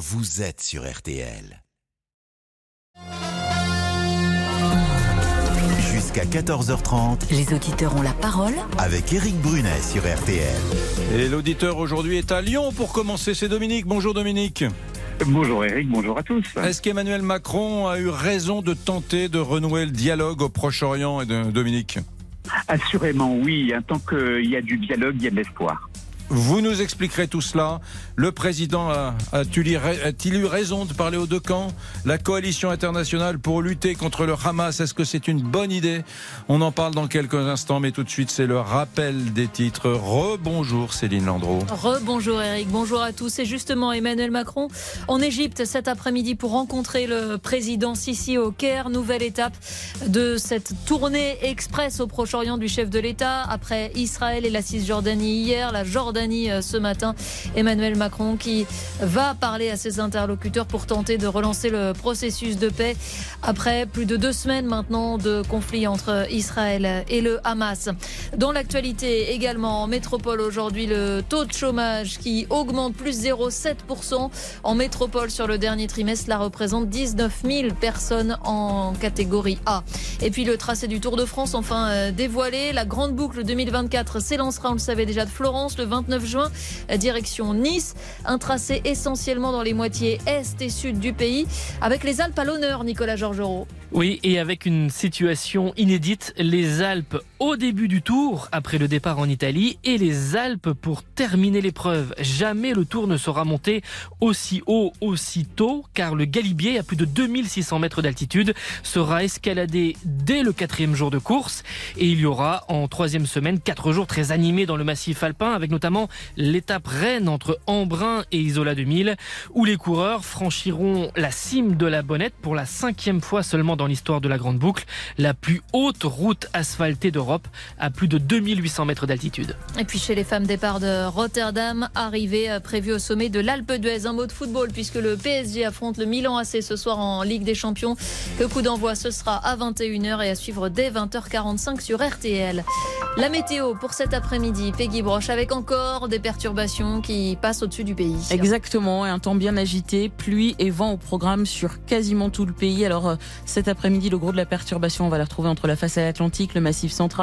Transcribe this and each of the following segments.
vous êtes sur RTL. Jusqu'à 14h30 Les auditeurs ont la parole. avec Eric Brunet sur RTL. Et l'auditeur aujourd'hui est à Lyon pour commencer. C'est Dominique. Bonjour Dominique. Bonjour Eric, bonjour à tous. Est-ce qu'Emmanuel Macron a eu raison de tenter de renouer le dialogue au Proche-Orient et de Dominique? Assurément oui, tant qu'il y a du dialogue, il y a de l'espoir. Vous nous expliquerez tout cela. Le président a-t-il eu raison de parler aux deux camps? La coalition internationale pour lutter contre le Hamas, est-ce que c'est une bonne idée? On en parle dans quelques instants, mais tout de suite, c'est le rappel des titres. Rebonjour Céline Landreau. Rebonjour Eric, bonjour à tous. C'est justement Emmanuel Macron en Égypte cet après-midi pour rencontrer le président Sisi au Caire. Nouvelle étape de cette tournée express au Proche-Orient du chef de l'État. Après Israël et la Cisjordanie hier, la Jordanie euh, ce matin. Emmanuel Macron qui va parler à ses interlocuteurs pour tenter de relancer le processus de paix après plus de deux semaines maintenant de conflit entre Israël et le Hamas. Dans l'actualité également en métropole aujourd'hui, le taux de chômage qui augmente plus 0,7% en métropole sur le dernier trimestre. Cela représente 19 000 personnes en catégorie A. Et puis le tracé du Tour de France enfin euh, dévoilé. La grande boucle 2024 s'élancera, on le savait déjà, de Florence le 29 juin, euh, direction Nice. Un tracé essentiellement dans les moitiés est et sud du pays, avec les Alpes à l'honneur, Nicolas Georgerot. Oui, et avec une situation inédite, les Alpes au début du tour, après le départ en Italie, et les Alpes pour terminer l'épreuve. Jamais le tour ne sera monté aussi haut, aussi tôt, car le Galibier, à plus de 2600 mètres d'altitude, sera escaladé dès le quatrième jour de course. Et il y aura en troisième semaine quatre jours très animés dans le massif alpin, avec notamment l'étape reine entre Embrun et Isola 2000, où les coureurs franchiront la cime de la Bonnette pour la cinquième fois seulement dans l'histoire de la Grande Boucle, la plus haute route asphaltée d'Europe à plus de 2800 mètres d'altitude. Et puis chez les femmes, départ de Rotterdam, arrivée euh, prévue au sommet de l'Alpe d'Huez. Un mot de football puisque le PSG affronte le Milan AC ce soir en Ligue des Champions. Le coup d'envoi, ce sera à 21h et à suivre dès 20h45 sur RTL. La météo pour cet après-midi, Peggy Broche, avec encore des perturbations qui passent au-dessus du pays. Exactement, et un temps bien agité, pluie et vent au programme sur quasiment tout le pays. Alors euh, cet après-midi, le gros de la perturbation, on va la retrouver entre la façade atlantique, le massif central,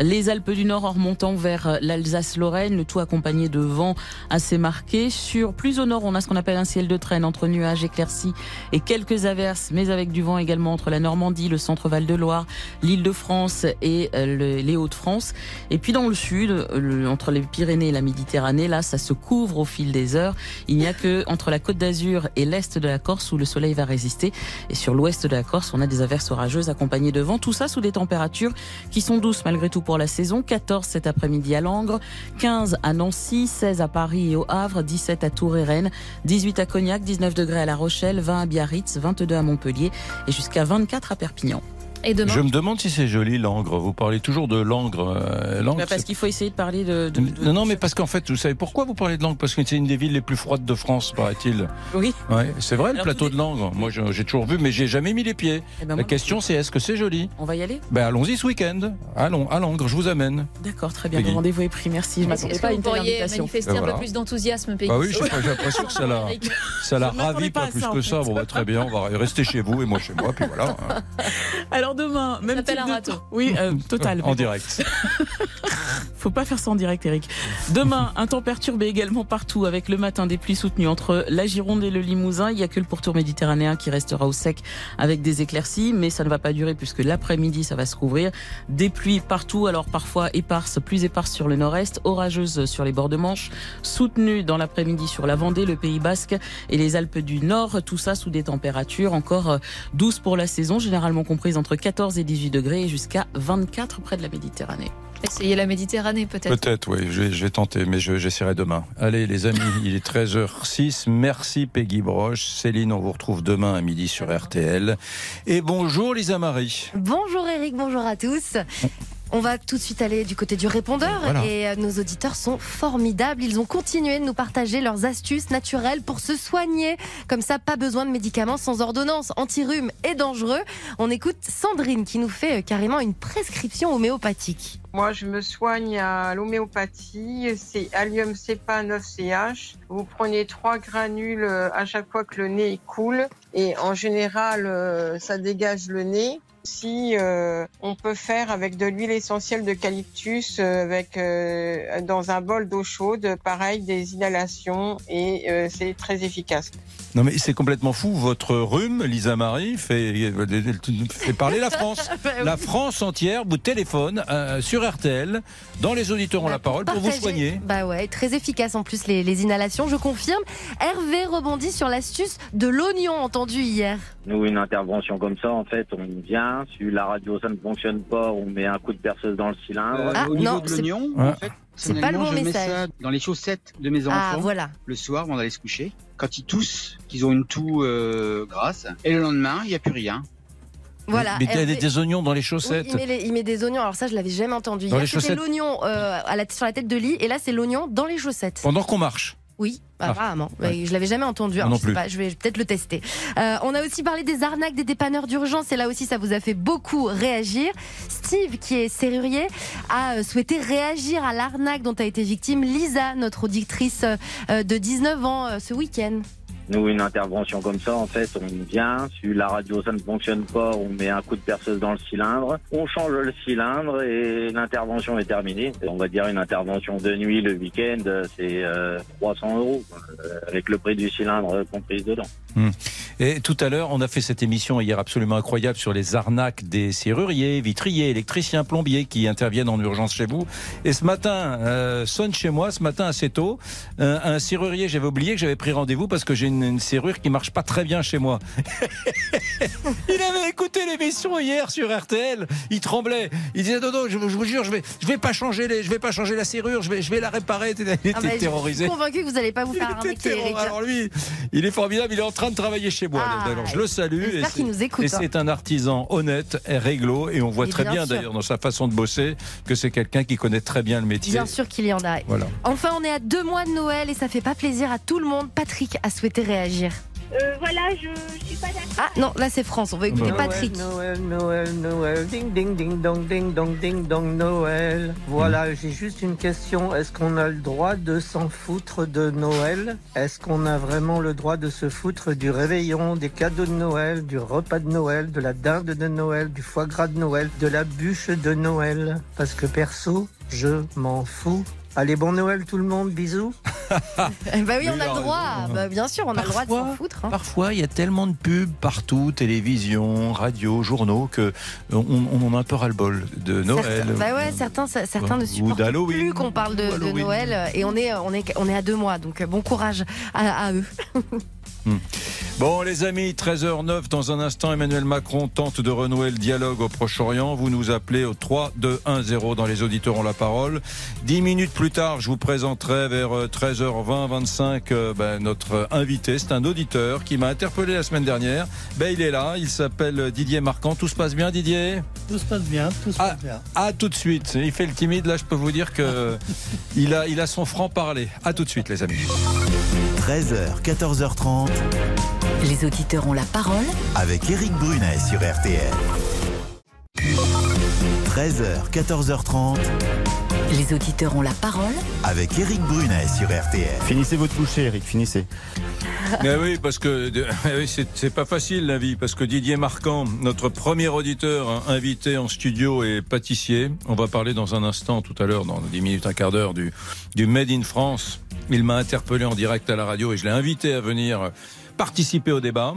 les Alpes du Nord en remontant vers euh, l'Alsace-Lorraine, le tout accompagné de vents assez marqués. Sur plus au nord, on a ce qu'on appelle un ciel de traîne entre nuages éclaircis et quelques averses, mais avec du vent également entre la Normandie, le centre-Val de Loire, l'île de France et euh, le- les Hauts-de-France. Et puis dans le sud, euh, entre les Pyrénées et la Méditerranée, là, ça se couvre au fil des heures. Il n'y a que entre la Côte d'Azur et l'est de la Corse où le soleil va résister. Et sur l'ouest de la Corse, on a des averses orageuses accompagnées de vent. Tout ça sous des températures qui sont malgré tout pour la saison. 14 cet après-midi à Langres, 15 à Nancy, 16 à Paris et au Havre, 17 à Tours et Rennes, 18 à Cognac, 19 degrés à La Rochelle, 20 à Biarritz, 22 à Montpellier. Et jusqu'à 24 à Perpignan. Et demain, Je me demande si c'est joli, Langres. Vous parlez toujours de Langres. euh, Langres, Bah, parce qu'il faut essayer de parler de... de- de- Non, non, mais parce qu'en fait, vous savez pourquoi vous parlez de Langres Parce que c'est une des villes les plus froides de France, paraît-il. Oui. Ouais, c'est vrai, le Alors, plateau de Langres. Moi, j'ai toujours vu, mais j'ai jamais mis les pieds. Eh ben, La question, c'est est-ce que c'est joli? On va y aller? Ben, allons-y ce week-end. Allons, à Langres, je vous amène. D'accord, très bien. Le rendez-vous est pris. Merci. Je est-ce m'attendais pas à une telle pourriez invitation. manifester Ben un peu plus d'enthousiasme, Peggy? Bah oui, j'ai l'impression que ça la, ça ravit pas plus que ça. Bon, bah, très bien, on va rester chez vous et moi chez moi, puis voilà. hein. Alors demain, même type un de. Oui, euh, total. En direct. Faut pas faire ça en direct, Eric. Demain, un temps perturbé également partout avec le matin des pluies soutenues entre la Gironde et le Limousin. Il y a que le pourtour méditerranéen qui restera au sec avec des éclaircies, mais ça ne va pas durer puisque l'après-midi, ça va se couvrir. Des pluies partout, alors parfois éparses, plus éparses sur le nord-est, orageuses sur les bords de Manche, soutenues dans l'après-midi sur la Vendée, le Pays Basque et les Alpes du Nord. Tout ça sous des températures encore euh, douces pour la saison, généralement comprises entre 14 et 18 degrés et jusqu'à 24 près de la Méditerranée. essayez la Méditerranée peut-être. Peut-être, oui, je vais, je vais tenter, mais je- j'essaierai demain. Allez, les amis, il est 13h06. Merci Peggy Broche. Céline, on vous retrouve demain à midi sur RTL. Et bonjour Lisa Marie. Bonjour Eric, bonjour à tous. On va tout de suite aller du côté du répondeur Voilà. et euh, nos auditeurs sont formidables. Ils ont continué de nous partager leurs astuces naturelles pour se soigner. Comme ça, pas besoin de médicaments sans ordonnance, anti-rhume et dangereux. On écoute Sandrine qui nous fait euh, carrément une prescription homéopathique. Moi, je me soigne à l'homéopathie. C'est Allium cepa 9CH. Vous prenez trois granules euh, à chaque fois que le nez coule. Et en général, ça dégage le nez. Si euh, on peut faire avec de l'huile essentielle d'eucalyptus euh, avec euh, dans un bol d'eau chaude, pareil des inhalations et euh, c'est très efficace. Non mais c'est complètement fou. Votre rhume, Lisa Marie, fait, fait parler la France. La France entière vous téléphone euh, sur RTL, dans les auditeurs ont la parole, pour vous soigner. Bah ouais, très efficace en plus les, les inhalations, je confirme. Hervé rebondit sur l'astuce de l'oignon entendu hier. Nous, une intervention comme ça, en fait, on vient, si la radio ça ne fonctionne pas, on met un coup de perceuse dans le cylindre. Ah, au niveau non, de c'est- l'oignon, Ouais. en fait, c'est pas le bon je mets message. ça dans les chaussettes de mes enfants Ah voilà. le soir avant d'aller se coucher. Quand ils toussent, qu'ils ont une toux euh, grasse, et le lendemain, il n'y a plus rien. Voilà. mais il y a Hervé- des, oignons dans les Oui, chaussettes. il, met les- il met des oignons, alors ça je l'avais jamais entendu. Dans Hier les c'était chaussettes l'oignon euh, à la- sur la tête de lit et là c'est l'oignon dans les chaussettes. Pendant qu'on marche. Oui, Ah. apparemment. Ouais. Mais Je l'avais jamais entendu. Alors non je sais plus. pas, je vais peut-être le tester. Euh, on a aussi parlé des arnaques des dépanneurs d'urgence et là aussi ça vous a fait beaucoup réagir. Steve, qui est serrurier, a euh, souhaité réagir à l'arnaque dont a été victime Lisa, notre auditrice euh, de 19 ans, ce week-end. Nous, une intervention comme ça, en fait, on vient, si la radio ça ne fonctionne pas, on met un coup de perceuse dans le cylindre, on change le cylindre et l'intervention est terminée. On va dire une intervention de nuit le week-end, c'est euh, 300 euros, avec le prix du cylindre compris dedans. Et tout à l'heure, on a fait cette émission hier absolument incroyable sur les arnaques des serruriers, vitriers, électriciens, plombiers qui interviennent en urgence chez vous. Et ce matin, euh, sonne chez moi, ce matin assez tôt, euh, un serrurier, j'avais oublié que j'avais pris rendez-vous parce que j'ai une, une serrure qui marche pas très bien chez moi. il avait écouté l'émission hier sur RTL, il tremblait. Il disait non, non, je, je vous jure, je vais, je vais pas changer les, je vais pas changer la serrure, je vais, je vais la réparer. Il était Ah bah, terrorisé. Je suis convaincu que vous n'allez pas vous faire arnaquer. Alors lui, il est formidable, il est en train de travailler chez moi. Ah, Alors je le salue. j'espère et qu'il c'est- nous écoute, Et hein. c'est un artisan honnête et réglo. Et on voit Et très bien bien, d'ailleurs dans sa façon de bosser que c'est quelqu'un qui connaît très bien le métier. Bien sûr qu'il y en a. Voilà. Enfin, on est à deux mois de Noël et ça fait pas plaisir à tout le monde. Patrick a souhaité réagir. Euh, voilà, je, je suis pas d'accord. Ah non, là c'est France, on va écouter ouais. Patrick. Noël, Noël, Noël, ding ding ding dong ding dong ding dong Noël. Voilà, j'ai juste une question. Est-ce qu'on a le droit de s'en foutre de Noël? Est-ce qu'on a vraiment le droit de se foutre du réveillon, des cadeaux de Noël, du repas de Noël, de la dinde de Noël, du foie gras de Noël, de la bûche de Noël? Parce que perso, je m'en fous. Allez, bon Noël tout le monde, bisous. Bah oui, on a le droit. Bah, bien sûr, on a le droit de parfois- s'en foutre. hein. Parfois, il y a tellement de pubs partout, télévision, radio, journaux, que on, on en a un peu ras-le-bol de Noël. Certains, bah ouais, certains, certains ne Ou supportent plus qu'on parle de. Noël et on est, on est, on est à deux mois. Donc euh, bon courage à, à eux. Bon, les amis, 13h09, dans un instant, Emmanuel Macron tente de renouer le dialogue au Proche-Orient. Vous nous appelez au 3 2 1 0 dans les auditeurs ont la parole. Dix minutes plus tard, je vous présenterai vers euh, 13h20, 25 euh, ben, notre invité. C'est un auditeur qui m'a interpellé la semaine dernière. Ben, il est là, il s'appelle Didier Marquand. Tout se passe bien, Didier? Tout se passe bien, tout se Ah. passe bien. À tout de suite. Il fait le timide, là, je peux vous dire que il a, il a son franc-parler. À tout de suite, les amis. 13h, 14h30, Les auditeurs ont la parole avec Eric Brunet sur RTL. 13h, 14h30, Les auditeurs ont la parole avec Eric Brunet sur RTL. Finissez votre bouchée, Eric, finissez. Mais oui, parce que c'est pas facile la vie, parce que Didier Marquand, notre premier auditeur hein, invité en studio est pâtissier. On va parler dans un instant, tout à l'heure, dans 10 minutes, un quart d'heure, du, Made in France. Il m'a interpellé en direct à la radio et je l'ai invité à venir participer au débat.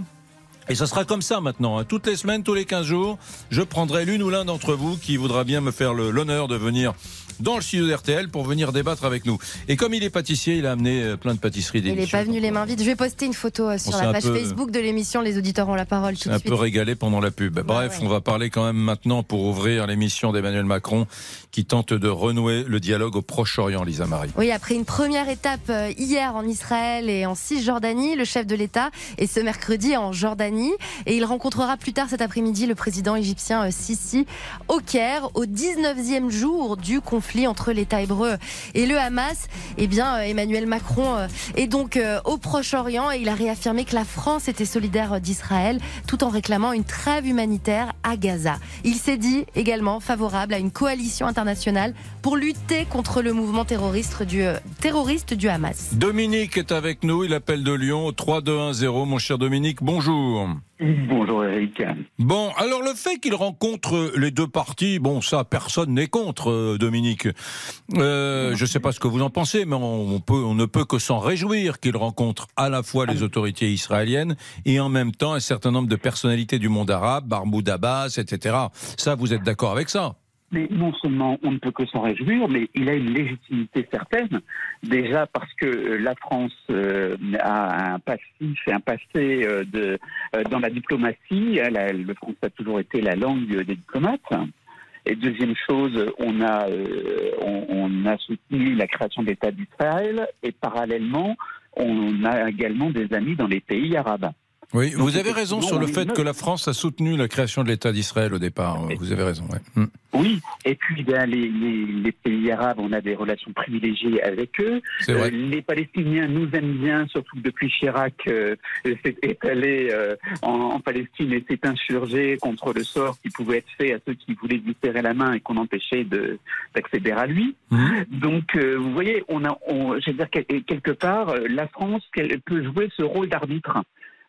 Et ça sera comme ça maintenant. hein. Toutes les semaines, tous les 15 jours, je prendrai l'une ou l'un d'entre vous qui voudra bien me faire l'honneur de venir dans le studio d'RTL pour venir débattre avec nous. Et comme il est pâtissier, il a amené euh, plein de pâtisseries Il n'est pas venu les mains vides. Je vais poster une photo euh, sur On la page peu- Facebook de l'émission. Les auditeurs ont la parole tout de un suite. peu régalé pendant la pub. Bref, ouais. on va parler quand même maintenant pour ouvrir l'émission d'Emmanuel Macron qui tente de renouer le dialogue au Proche-Orient, Lisa Marie. Oui, après une première étape euh, hier en Israël et en Cisjordanie, le chef de l'État est ce mercredi en Jordanie. Et il rencontrera plus tard cet après-midi le président égyptien Sisi au Caire, au 19e jour du conflit entre l'État hébreu et le Hamas. Eh bien, euh, Emmanuel Macron euh, est donc au Proche-Orient et il a réaffirmé que la France était solidaire d'Israël tout en réclamant une trêve humanitaire à Gaza. Il s'est dit également favorable à une coalition internationale pour lutter contre le mouvement terroriste du, terroriste du Hamas. Dominique est avec nous, il appelle de Lyon 3210. Mon cher Dominique, bonjour. Bonjour Eric. Bon, alors le fait qu'il rencontre les deux parties, bon, ça, personne n'est contre, euh, Dominique. Euh, je ne sais pas ce que vous en pensez, mais on, peut, on ne peut que s'en réjouir qu'il rencontre à la fois les autorités israéliennes et en même temps un certain nombre de personnalités du monde arabe, Barmoud Abbas, etc. Ça, vous êtes d'accord avec ça? Mais non seulement on ne peut que s'en réjouir, mais il a une légitimité certaine. Déjà parce que euh, la France a un passif et un passé de, dans la diplomatie. le français a toujours été la langue des diplomates. Et deuxième chose, on a, on, on, a soutenu la création de l'État d'Israël et parallèlement, on a également des amis dans les pays arabes. Oui, vous avez raison sur le fait que la France a soutenu la création de l'État d'Israël au départ. Vous avez raison. Ouais. Oui, et puis ben, les, les, les, pays arabes, on a des relations privilégiées avec eux. Euh, les Palestiniens nous aiment bien, surtout depuis Chirac euh, est allé euh, en, en, Palestine et s'est insurgé contre le sort qui pouvait être fait à ceux qui voulaient lui serrer la main et qu'on empêchait d'accéder à lui. Mmh. Donc, euh, vous voyez, on a, on, je veux dire quelque part, la France peut jouer ce rôle d'arbitre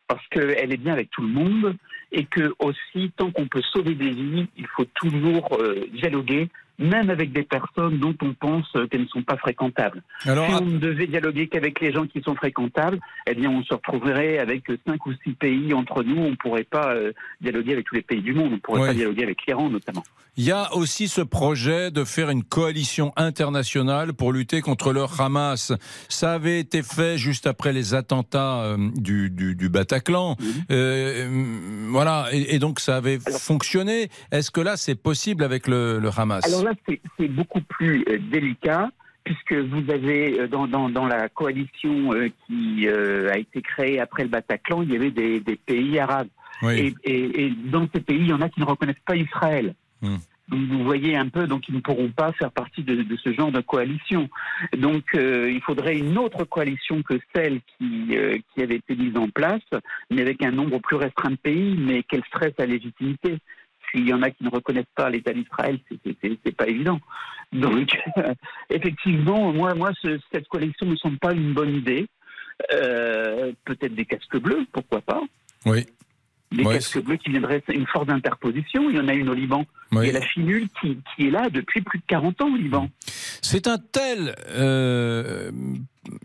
parce qu'elle est bien avec tout le monde et que aussi, tant qu'on peut sauver des vies, il faut toujours euh, dialoguer même avec des personnes dont on pense qu'elles ne sont pas fréquentables. si on ne devait dialoguer qu'avec les gens qui sont fréquentables, eh bien, on se retrouverait avec cinq ou six pays entre nous. On ne pourrait pas euh, dialoguer avec tous les pays du monde. On ne pourrait pas dialoguer avec l'Iran, notamment. Il y a aussi ce projet de faire une coalition internationale pour lutter contre le Hamas. Ça avait été fait juste après les attentats euh, du, du, Bataclan. Mhm. Euh, voilà, et, donc ça avait fonctionné. Est-ce que là, c'est possible avec le, le Hamas? Là, c'est beaucoup plus euh, délicat puisque vous avez euh, dans, dans, dans la coalition euh, qui a été créée après le Bataclan, il y avait des, des pays arabes. Et, et, et, dans ces pays, il y en a qui ne reconnaissent pas Israël. Hmm. Donc vous voyez un peu, donc ils ne pourront pas faire partie de, de ce genre de coalition. Donc il faudrait une autre coalition que celle qui, qui avait été mise en place, mais avec un nombre plus restreint de pays, mais quelle serait sa légitimité s'il y en a qui ne reconnaissent pas l'État d'Israël, c'est pas évident. Donc, effectivement, moi, moi cette coalition ne me semble pas une bonne idée. Euh, peut-être des casques bleus, pourquoi pas Oui. Des casques bleus qui viendraient une force d'interposition. Il y en a une au Liban. Il y a la finule qui, qui, est là depuis plus de 40 ans au Liban. C'est un tel euh,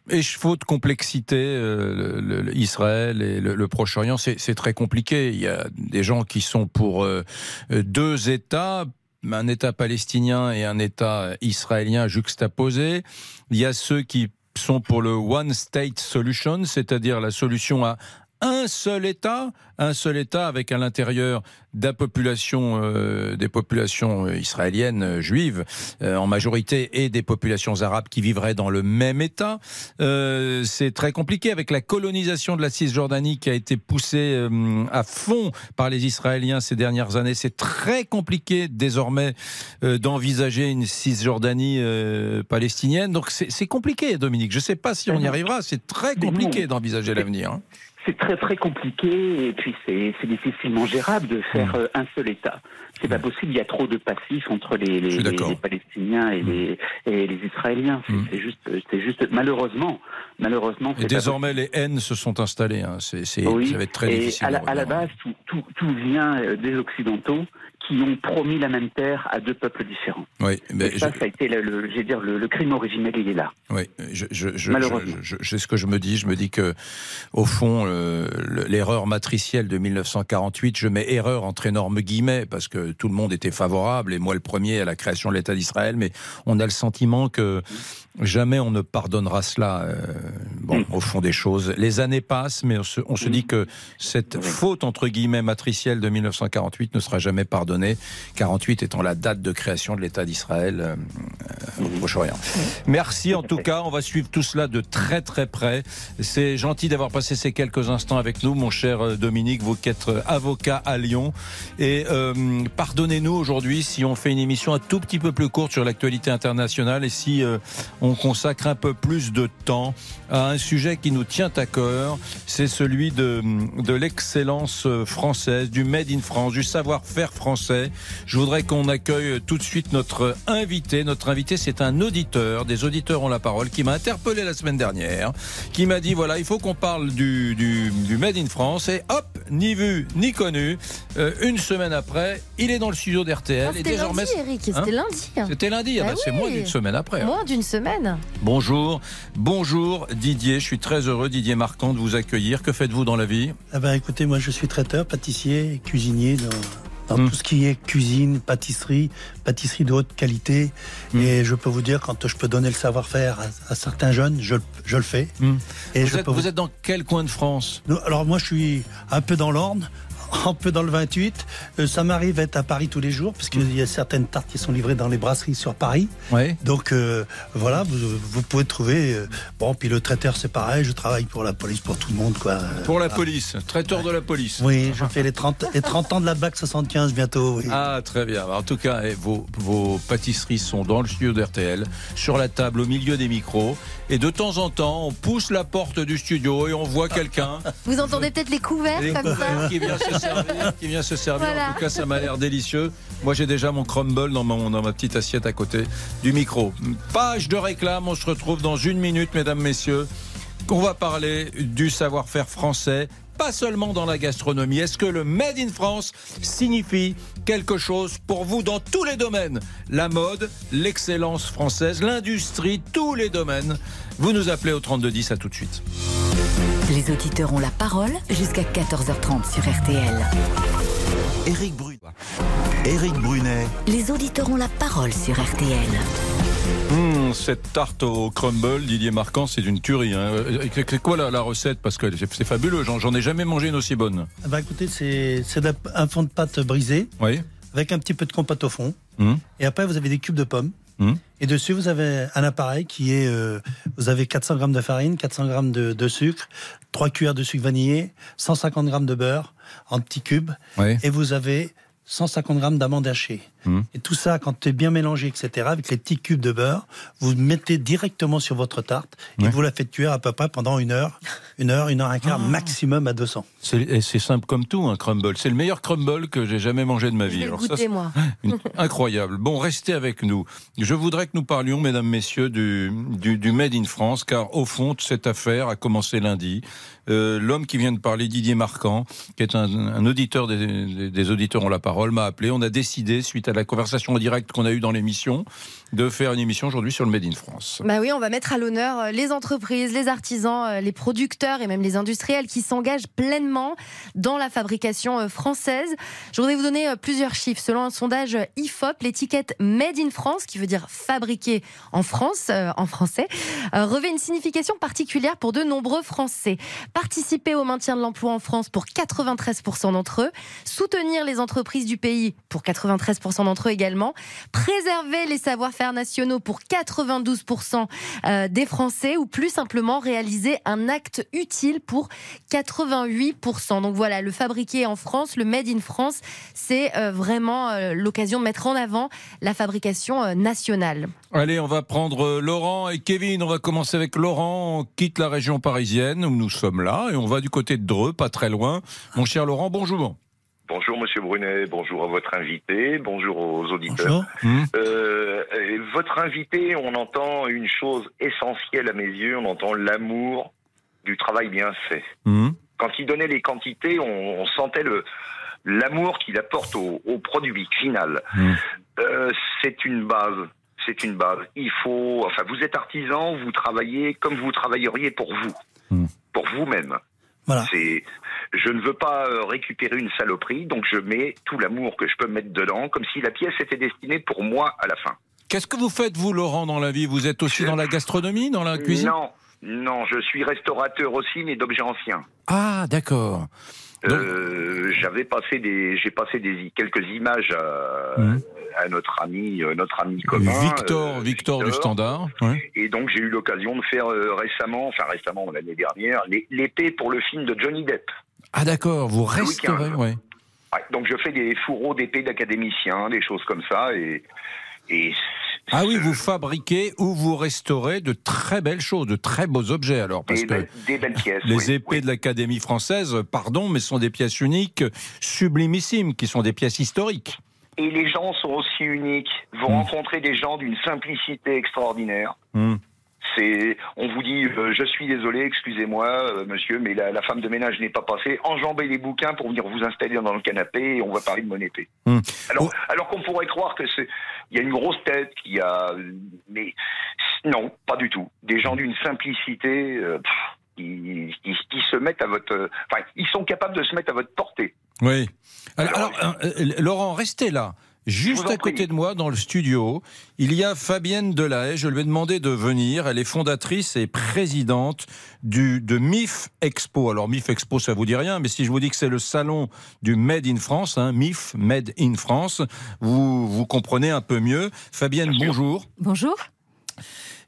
écheveau de complexité, euh, Israël et le, Proche-Orient, c'est très compliqué. Il y a des gens qui sont pour euh, deux États, un État palestinien et un État israélien juxtaposés. Il y a ceux qui sont pour le One State Solution, c'est-à-dire la solution à un seul État, un seul État avec à l'intérieur des populations, euh, des populations euh, israéliennes euh, juives en majorité et des populations arabes qui vivraient dans le même État. c'est très compliqué avec la colonisation de la Cisjordanie qui a été poussée à fond par les Israéliens ces dernières années. C'est très compliqué désormais d'envisager une Cisjordanie palestinienne. Donc c'est compliqué, Dominique. Je ne sais pas si on y arrivera. C'est très compliqué d'envisager l'avenir. Hein c'est très très compliqué et puis c'est difficilement gérable de faire mm. euh, un seul État. C'est pas mm. possible, il y a trop de passifs entre les, les, les, Palestiniens et, mm. les, et les Israéliens. C'est juste, c'est juste malheureusement, malheureusement. Et désormais les haines se sont installées. Hein. C'est, ça va être très difficile. À la, à la base, tout, tout, tout vient euh, des Occidentaux qui ont promis la même terre à deux peuples différents. Oui, mais ça, ça a été le, je dire, le, crime originel, il est là. Oui, je, je, je, c'est ce que je me dis. Je me dis que, au fond, l'erreur matricielle de 1948, je mets erreur entre énormes guillemets parce que tout le monde était favorable et moi le premier à la création de l'État d'Israël, mais on a le sentiment que jamais on ne pardonnera cela. Euh, bon, mm. au fond des choses, les années passent, mais on se, on se dit que cette faute entre guillemets matricielle de 1948 ne sera jamais pardonnée donné. 48 étant la date de création de l'État d'Israël euh, euh, au Proche-Orient. Merci en tout cas. On va suivre tout cela de très très près. C'est gentil d'avoir passé ces quelques instants avec nous, mon cher euh, Dominique, vous qui êtes euh, avocat à Lyon. Et pardonnez-nous aujourd'hui si on fait une émission un tout petit peu plus courte sur l'actualité internationale et si on consacre un peu plus de temps à un sujet qui nous tient à cœur. C'est celui de, l'excellence française, du Made in France, du savoir-faire français. Je voudrais qu'on accueille tout de suite notre invité. Notre invité, c'est un auditeur. Des auditeurs ont la parole qui m'a interpellé la semaine dernière, qui m'a dit voilà, il faut qu'on parle du, du, du Made in France. Et hop, ni vu ni connu. Euh, une semaine après, il est dans le studio d'RTL. Ah, et C'était désormais, lundi, Eric. C'était Hein lundi. hein. C'était lundi. Ah Bah bah, C'est moins d'une semaine après. hein. Moins d'une semaine. Bonjour, bonjour Didier, je suis très heureux Didier Marquand de vous accueillir. Que faites-vous dans la vie? Ah ben, écoutez, moi je suis traiteur, pâtissier, cuisinier dans, dans Hmm. tout ce qui est cuisine, pâtisserie, pâtisserie de haute qualité. Hmm. Et je peux vous dire, quand je peux donner le savoir-faire à, à certains jeunes, je, le- je le fais. Et vous, je êtes, peux vous êtes dans quel coin de France? Alors moi je suis un peu dans l'Orne, un peu dans le 28. Euh, ça m'arrive d'être à Paris tous les jours, parce qu'il y a certaines tartes qui sont livrées dans les brasseries sur Paris. Ouais. Donc euh, voilà, vous, vous pouvez trouver. euh, bon, puis le traiteur c'est pareil, je travaille pour la police, pour tout le monde. quoi. Euh, Pour la voilà. police, traiteur de la police. Oui, je fais les 30, les 30 ans de la BAC 75 bientôt. oui. Ah, très bien. En tout cas, eh, vos, vos pâtisseries sont dans le studio d'RTL, sur la table, au milieu des micros. Et de temps en temps, on pousse la porte du studio et on voit quelqu'un Vous entendez peut-être les couverts Les comme couverts ça qui vient se servir, qui vient se servir. Voilà. En tout cas, ça m'a l'air délicieux. Moi, j'ai déjà mon crumble dans, mon, dans ma petite assiette à côté du micro. Page de réclame, on se retrouve dans une minute, mesdames, messieurs. On va parler du savoir-faire français. Pas seulement dans la gastronomie. Est-ce que le Made in France signifie quelque chose pour vous dans tous les domaines? La mode, l'excellence française, l'industrie, tous les domaines. Vous nous appelez au 3210, à tout de suite. Les auditeurs ont la parole jusqu'à 14h30 sur RTL. Éric Brunet. Éric Brunet. Les auditeurs ont la parole sur RTL. Hum, cette tarte au crumble, Didier Marquand, c'est une tuerie. hein. Euh, C'est c'est quoi la, la recette? Parce que c'est c'est fabuleux, j'en ai jamais mangé une aussi bonne. Ah bah, écoutez, c'est c'est un fond de pâte brisé Oui. avec un petit peu de compote au fond. Hum, Et après, vous avez des cubes de pommes. Hum. Et dessus, vous avez un appareil qui est. euh, vous avez 400 grammes de farine, 400 grammes de, de sucre, 3 cuillères de sucre vanillé, 150 grammes de beurre en petits cubes. Oui. Et vous avez 150 grammes d'amandes hachées. Hum. Et tout ça, quand c'est bien mélangé, etc., avec les petits cubes de beurre, vous mettez directement sur votre tarte et Ouais. vous la faites cuire à peu près pendant une heure, une heure, une heure et un quart, maximum à 200. C'est et c'est simple comme tout, un crumble. C'est le meilleur crumble que j'ai jamais mangé de ma vie. Alors ça, goûter, moi. c'est une- incroyable. Bon, restez avec nous. Je voudrais que nous parlions, mesdames, messieurs, du, du, du Made in France, car au fond, cette affaire a commencé lundi. Euh, L'homme qui vient de parler, Didier Marquand, qui est un, un auditeur des, des- des auditeurs ont la parole, m'a appelé. On a décidé, suite à la conversation en direct qu'on a eue dans l'émission, de faire une émission aujourd'hui sur le Made in France. Bah oui, on va mettre à l'honneur euh, les entreprises, les artisans, euh, les producteurs et même les industriels qui s'engagent pleinement dans la fabrication euh, française. Je voudrais vous donner plusieurs chiffres. Selon un sondage IFOP, l'étiquette Made in France, qui veut dire fabriqué en France, en français, revêt une signification particulière pour de nombreux Français. Participer au maintien de l'emploi en France pour 93% d'entre eux, soutenir les entreprises du pays pour 93% d'entre eux également, préserver les savoir-faire nationaux pour 92% euh, des Français ou plus simplement réaliser un acte utile pour 88%. Donc voilà, le fabriqué en France, le Made in France, c'est euh, vraiment euh, l'occasion de mettre en avant la fabrication nationale. Allez, on va prendre Laurent et Kevin. On va commencer avec Laurent. On quitte la région parisienne où nous sommes là et on va du côté de Dreux, pas très loin. Mon cher Laurent, bonjour. Bonjour Monsieur Brunet, bonjour à votre invité, bonjour aux auditeurs. Hum. Euh, votre invité, on entend une chose essentielle à mes yeux, on entend l'amour du travail bien fait. Hum. Quand il donnait les quantités, on, on sentait le l'amour qu'il apporte au, au produit final. Hum. Euh, c'est une base. C'est une base. Il faut. Enfin, vous êtes artisan, vous travaillez comme vous travailleriez pour vous, pour vous-même. Voilà. C'est, je ne veux pas euh, récupérer une saloperie, donc je mets tout l'amour que je peux mettre dedans, comme si la pièce était destinée pour moi à la fin. Qu'est-ce que vous faites, vous, Laurent, dans la vie? Vous êtes aussi dans la gastronomie, dans la cuisine? Non, non, je suis restaurateur aussi, mais d'objets anciens. Ah, d'accord. Euh, J'avais passé des, j'ai passé des quelques images à, Mmh. à notre ami, euh, notre ami commun. Victor, euh, Victor du Standard. ouais. Et donc j'ai eu l'occasion de faire euh, récemment, enfin récemment l'année dernière, l'é- l'épée pour le film de Johnny Depp. Ah d'accord, vous ouais. Ouais, donc je fais des fourreaux d'épée d'académiciens, des choses comme ça, et, et Ah oui, vous fabriquez ou vous restaurez de très belles choses, de très beaux objets alors. Parce des, que belles, des belles pièces. les oui. épées de l'Académie française, pardon, mais sont des pièces uniques, sublimissimes, qui sont des pièces historiques. Et les gens sont aussi uniques. Vous rencontrez des gens d'une simplicité extraordinaire. Hmm. C'est, on vous dit, euh, je suis désolé, excusez-moi, euh, monsieur, mais la, la femme de ménage n'est pas passée. Enjambez les bouquins pour venir vous installer dans le canapé et on va parler de mon épée. Hmm. Alors, alors qu'on pourrait croire que c'est, il y a une grosse tête, qu'il y a, mais non, pas du tout. Des gens d'une simplicité. euh, pff, qui, qui- qui se mettent à votre, enfin, ils sont capables de se mettre à votre portée. Oui. Alors, alors, Laurent, restez là. Juste à côté de moi, dans le studio, il y a Fabienne Delahaye. Je lui ai demandé de venir. Elle est fondatrice et présidente du, de MIF Expo. Alors, MIF Expo, ça vous dit rien, mais si je vous dis que c'est le salon du Made in France, hein, MIF, Made in France, vous, vous comprenez un peu mieux. Fabienne, bonjour. Bonjour.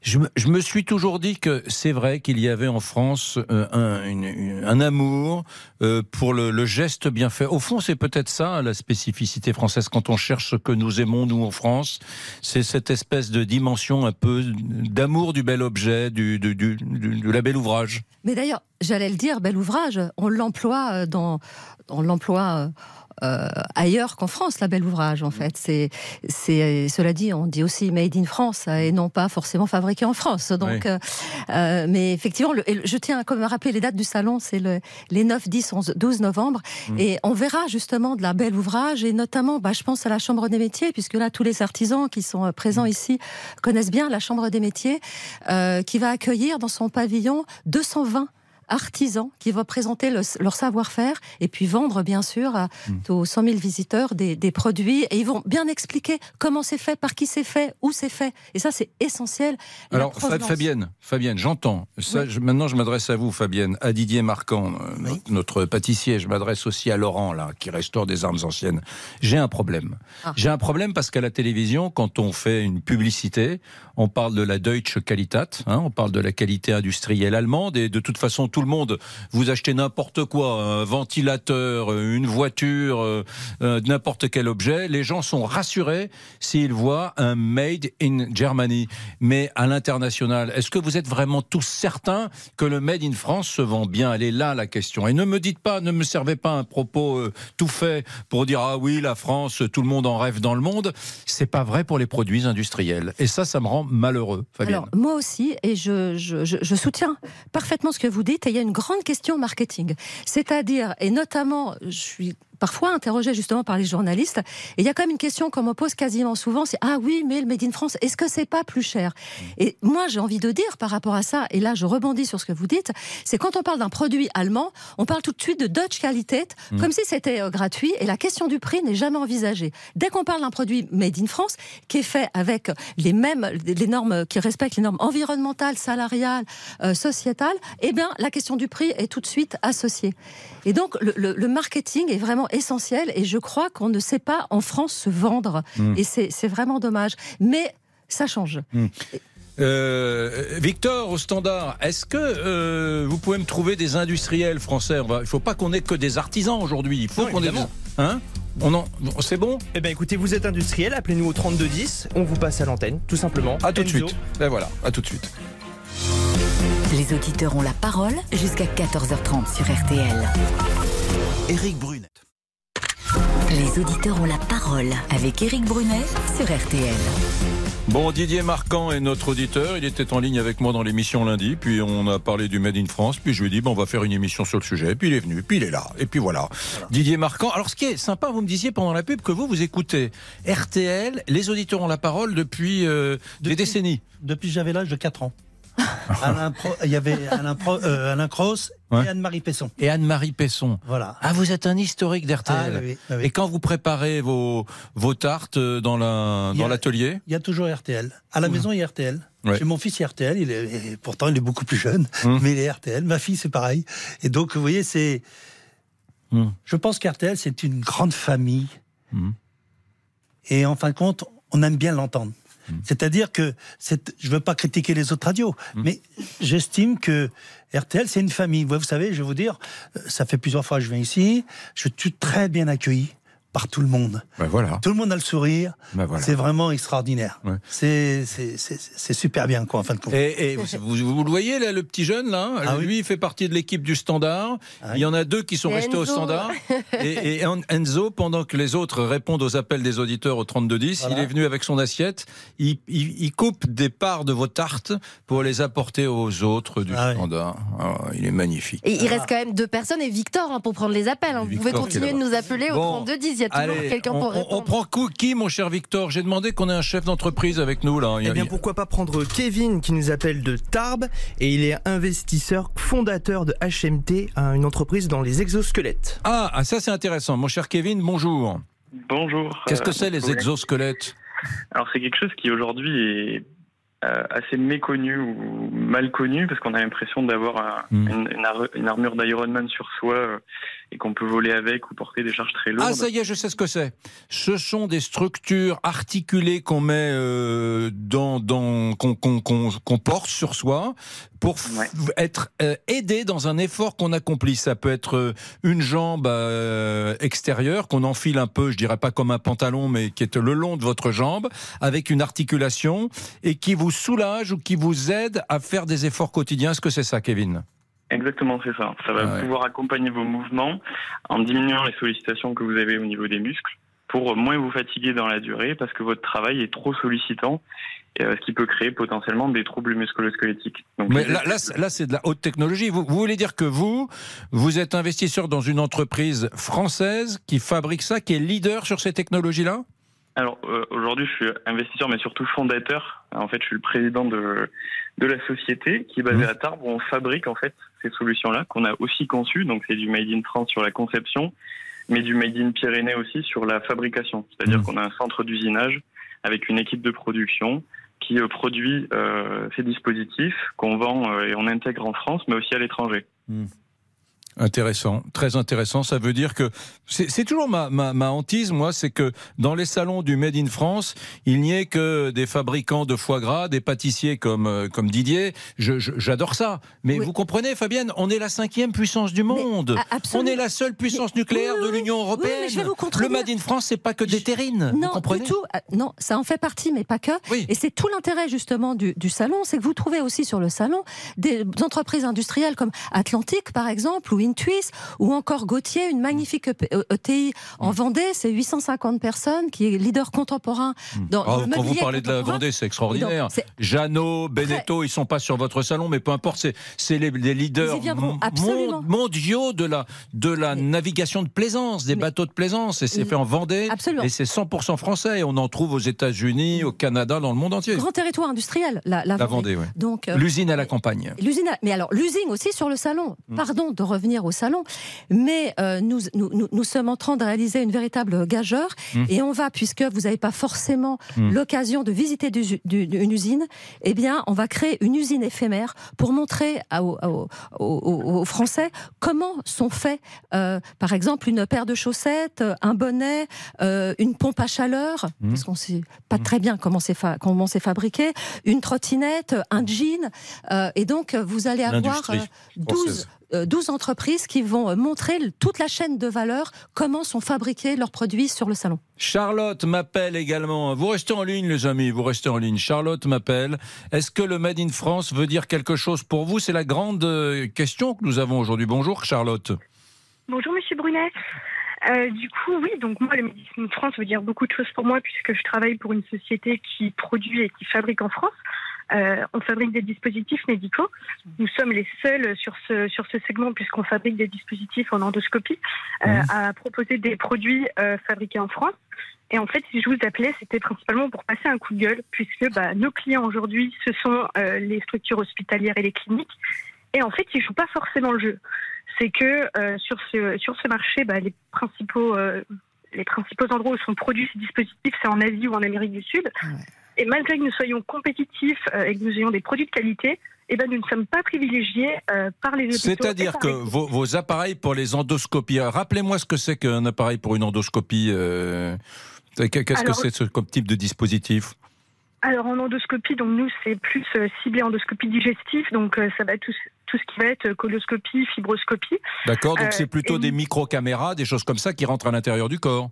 Je me, suis toujours dit que c'est vrai qu'il y avait en France euh, un, amour euh, pour le, geste bien fait. Au fond, c'est peut-être ça la spécificité française quand on cherche ce que nous aimons nous en France. C'est cette espèce de dimension un peu d'amour du bel objet, du, du, ouvrage. Mais d'ailleurs, j'allais le dire, bel ouvrage, on l'emploie euh, dans, on l'emploie euh, ailleurs qu'en France, la belle ouvrage, en fait. C'est, c'est, cela dit, on dit aussi made in France euh, et non pas forcément fabriqué en France. Donc, Oui. euh, euh, mais effectivement, le- je tiens à rappeler les dates du salon, c'est le, les 9, 10, 11, 12 novembre. Mm. Et on verra justement de la belle ouvrage et notamment, bah, je pense à la Chambre des métiers, puisque là, tous les artisans qui sont euh, présents ici connaissent bien la Chambre des métiers, euh, qui va accueillir dans son pavillon 220 artisans qui vont présenter le- leur savoir-faire et puis vendre bien sûr à, aux 100 000 visiteurs des, des produits et ils vont bien expliquer comment c'est fait, par qui c'est fait, où c'est fait et ça c'est essentiel. La Alors, provenance. Fabienne, Fabienne, j'entends. Ça, je- maintenant, je m'adresse à vous, Fabienne, à Didier Marquand, euh, notre, notre pâtissier. Je m'adresse aussi à Laurent, là, qui restaure des armes anciennes. J'ai un problème. Ah. J'ai un problème parce qu'à la télévision, quand on fait une publicité, on parle de la Deutsche Qualität, hein, on parle de la qualité industrielle allemande, et de toute façon, tout le monde, vous achetez n'importe quoi, un ventilateur, une voiture, euh, euh, n'importe quel objet, les gens sont rassurés s'ils voient un Made in Germany. Mais à l'international, est-ce que vous êtes vraiment tous certains que le Made in France se vend bien? Elle est là la question. Et ne me dites pas, ne me servez pas un propos euh, tout fait pour dire ah oui, la France, tout le monde en rêve dans le monde. C'est pas vrai pour les produits industriels. Et ça, ça me rend malheureux. Alors, moi aussi, et je, je, soutiens parfaitement ce que vous dites, il y a une grande question marketing. C'est-à-dire, et notamment, je suis parfois interrogée justement par les journalistes, et il y a quand même une question qu'on me pose quasiment souvent, c'est Ah oui, mais le Made in France, est-ce que c'est pas plus cher? Et moi, j'ai envie de dire par rapport à ça, et là je rebondis sur ce que vous dites, c'est quand on parle d'un produit allemand, on parle tout de suite de Deutsche Qualität, Mm. comme si c'était euh, gratuit, et la question du prix n'est jamais envisagée. Dès qu'on parle d'un produit Made in France, qui est fait avec les mêmes, les normes, qui respectent les normes environnementales, salariales, euh, sociétales, eh bien, la question du prix est tout de suite associée. Et donc, le, le- le marketing est vraiment essentiel, et je crois qu'on ne sait pas en France se vendre. Mm. Et c'est c'est vraiment dommage. Mais ça change. Hmm. Euh, Victor, au standard, est-ce que euh, vous pouvez me trouver des industriels français? Il ne faut pas qu'on ait que des artisans aujourd'hui. Il faut qu'on ait. évidemment. Hein? On en... C'est bon? Eh ben écoutez, vous êtes industriel, appelez-nous au 3210, on vous passe à l'antenne, tout simplement. À tout de suite. Ben voilà, à tout de suite. Les auditeurs ont la parole jusqu'à 14h30 sur RTL. Éric Brunet. Les auditeurs ont la parole avec Éric Brunet sur RTL. Bon, Didier Marquand est notre auditeur. Il était en ligne avec moi dans l'émission lundi. Puis on a parlé du Made in France. Puis je lui ai dit, bon, on va faire une émission sur le sujet. Puis il est venu. Puis il est là. Et puis voilà. Didier Marquand. Alors ce qui est sympa, vous me disiez pendant la pub que vous, vous écoutez RTL. Les auditeurs ont la parole depuis, euh, des décennies. Depuis que j'avais l'âge de 4 ans. Alain Pro- il y avait Alain, Pro- euh, Alain Cross Ouais. et Anne-Marie Pesson. Et Anne-Marie Pesson. Voilà. Ah, vous êtes un historique d'RTL. Ah, oui, oui, oui. Et quand vous préparez vos, vos tartes euh, dans la- Il y a- dans l'atelier Il y a toujours RTL. À la maison, il y a RTL. Ouais. Chez mon fils, il RTL. Il est, et pourtant, il est beaucoup plus jeune, Hum. mais il est RTL. Ma fille, c'est pareil. Et donc, vous voyez, c'est. Hmm. Je pense qu'RTL, c'est une grande famille. Hmm. Et en fin de compte, on aime bien l'entendre. C'est-à-dire que je ne veux pas critiquer les autres radios, mais j'estime que RTL, c'est une famille. Vous savez, je vais vous dire, euh, ça fait plusieurs fois que je viens ici, je suis très bien accueilli par tout le monde. Ben voilà. Tout le monde a le sourire. Ben voilà. C'est vraiment extraordinaire. C'est- super bien, quoi, en fin de compte. Et, et vous, vous- vous le voyez, là, le petit jeune, là? Ah Lui, il fait partie de l'équipe du Standard. Il y en a deux qui sont Et restés au Enzo. Standard. Et, et En- Enzo, pendant que les autres répondent aux appels des auditeurs au 3210, Voilà. il est venu avec son assiette. Il, il- il coupe des parts de vos tartes pour les apporter aux autres du Standard. Ah, il est magnifique. Et il reste quand même deux personnes et Victor hein, pour prendre les appels. hein. Vous pouvez continuer de nous appeler au Bon, 3210. Il y a toujours Allez, quelqu'un on, pour on- répondre. on prend qui, mon cher Victor? J'ai demandé qu'on ait un chef d'entreprise avec nous. là. Eh bien, pourquoi pas prendre Kevin qui nous appelle de Tarbes et il est investisseur fondateur de HMT, un- une entreprise dans les exosquelettes. Ah, ah, ça c'est intéressant. Mon cher Kevin, bonjour. Bonjour. Qu'est-ce que Euh, c'est les exosquelettes? Alors c'est quelque chose qui aujourd'hui est euh, assez méconnu ou mal connu parce qu'on a l'impression d'avoir un- Hmm. une, une ar- une armure d'Iron Man sur soi euh, et qu'on peut voler avec ou porter des charges très lourdes. Ah, ça y est, je sais ce que c'est. Ce sont des structures articulées qu'on met euh, dans, dans qu'on porte sur soi pour être euh, aidé dans un effort qu'on accomplit. Ça peut être euh, une jambe euh, extérieure qu'on enfile un peu, je dirais pas comme un pantalon, mais qui est le long de votre jambe, avec une articulation et qui vous soulage ou qui vous aide à faire des efforts quotidiens. Est-ce que c'est ça, Kevin? Exactement, c'est ça. Ça va Ah ouais. pouvoir accompagner vos mouvements en diminuant les sollicitations que vous avez au niveau des muscles pour moins vous fatiguer dans la durée parce que votre travail est trop sollicitant, euh, ce qui peut créer potentiellement des troubles musculo-squelettiques. Donc, Mais là, là, c'est de la haute technologie. Vous, vous voulez dire que vous, vous êtes investisseur dans une entreprise française qui fabrique ça, qui est leader sur ces technologies-là? Alors euh, aujourd'hui, je suis investisseur, mais surtout fondateur. En fait, je suis le président de de la société qui est basée à Tarbes où on fabrique en fait ces solutions-là qu'on a aussi conçues. Donc c'est du made in France sur la conception, mais du made in Pyrénées aussi sur la fabrication. C'est-à-dire qu'on a un centre d'usinage avec une équipe de production qui euh, produit euh, ces dispositifs qu'on vend euh, et on intègre en France, mais aussi à l'étranger. Intéressant, très intéressant. Ça veut dire que c'est toujours ma, ma, ma hantise, moi, c'est que dans les salons du Made in France, il n'y ait que des fabricants de foie gras, des pâtissiers comme, euh, comme Didier. J'adore ça. Mais vous comprenez, Fabienne, on est la cinquième puissance du monde. On est la seule puissance nucléaire de l'Union européenne. mais je vais vous Le. Made in France, c'est pas que des terrines. vous Non, comprenez du tout. Ah, Non, ça en fait partie, mais pas que. Et c'est tout l'intérêt justement du, du salon, c'est que vous trouvez aussi sur le salon des entreprises industrielles comme Atlantique, par exemple, ou Intuis, ou encore Gauthier, une magnifique ETI Mm. en Vendée. C'est 850 personnes, qui est leader contemporain dans, dans Ah, quand vous parlez de la. Vendée, c'est extraordinaire. Donc, Jeannot, Beneteau, ils sont pas sur votre salon, mais peu importe, c'est- les, les leaders mon- mondiaux de la, de la navigation de plaisance, des bateaux de plaisance. Et c'est fait en Vendée. Absolument. Et c'est 100% français. Et on en trouve aux États-Unis, au Canada, dans le monde entier. Grand territoire industriel, la, la La Vendée, oui. Donc, euh, L'usine à la campagne. L'usine, mais alors l'usine aussi sur le salon. Mm. Pardon de revenir au salon, mais euh, nous, nous, sommes en train de réaliser une véritable gageure Mm. et on va, puisque vous n'avez pas forcément Mm. l'occasion de visiter du- du- une usine, eh bien, on va créer une usine éphémère pour montrer à- aux, aux- aux- aux Français comment sont faits, euh, par exemple, une paire de chaussettes, euh, un bonnet, euh, une pompe à chaleur, Mm. parce qu'on sait pas très bien comment c'est fa- comment c'est fabriqué, une trottinette, un jean, et donc vous allez avoir L'industrie euh, 12 française. euh, 12 entreprises qui vont euh, montrer toute la chaîne de valeur, comment sont fabriqués leurs produits sur le salon. Charlotte m'appelle également. Vous restez en ligne, les amis, vous restez en ligne. Charlotte m'appelle. Est-ce que le Made in France veut dire quelque chose pour vous? C'est la grande euh, question que nous avons aujourd'hui. Bonjour, Charlotte. Bonjour Monsieur Brunet. Euh, du coup, oui, donc moi, le Made in France veut dire beaucoup de choses pour moi puisque je travaille pour une société qui produit et qui fabrique en France. Euh, on fabrique des dispositifs médicaux. Nous sommes les seuls sur ce, sur ce segment puisqu'on fabrique des dispositifs en endoscopie euh, à proposer des produits euh, fabriqués en France. Et en fait, si je vous appelais, c'était principalement pour passer un coup de gueule, puisque bah, nos clients aujourd'hui, ce sont les structures hospitalières et les cliniques. Et en fait, ils jouent pas forcément le jeu. C'est que sur ce sur ce marché, bah, les principaux les principaux endroits où sont produits ces dispositifs, c'est en Asie ou en Amérique du Sud. Et malgré que nous soyons compétitifs euh, et que nous ayons des produits de qualité, eh ben, nous ne sommes pas privilégiés euh, par les hôpitaux. C'est-à-dire que vos, vos, appareils pour les endoscopies, rappelez-moi ce que c'est qu'un appareil pour une endoscopie. Euh, Qu'est-ce que c'est ce comme type de dispositif alors en endoscopie, donc nous c'est plus euh, ciblé endoscopie digestive, donc ça va tout, tout ce qui va être coloscopie, fibroscopie. D'accord, donc c'est plutôt des micro-caméras, des choses comme ça qui rentrent à l'intérieur du corps.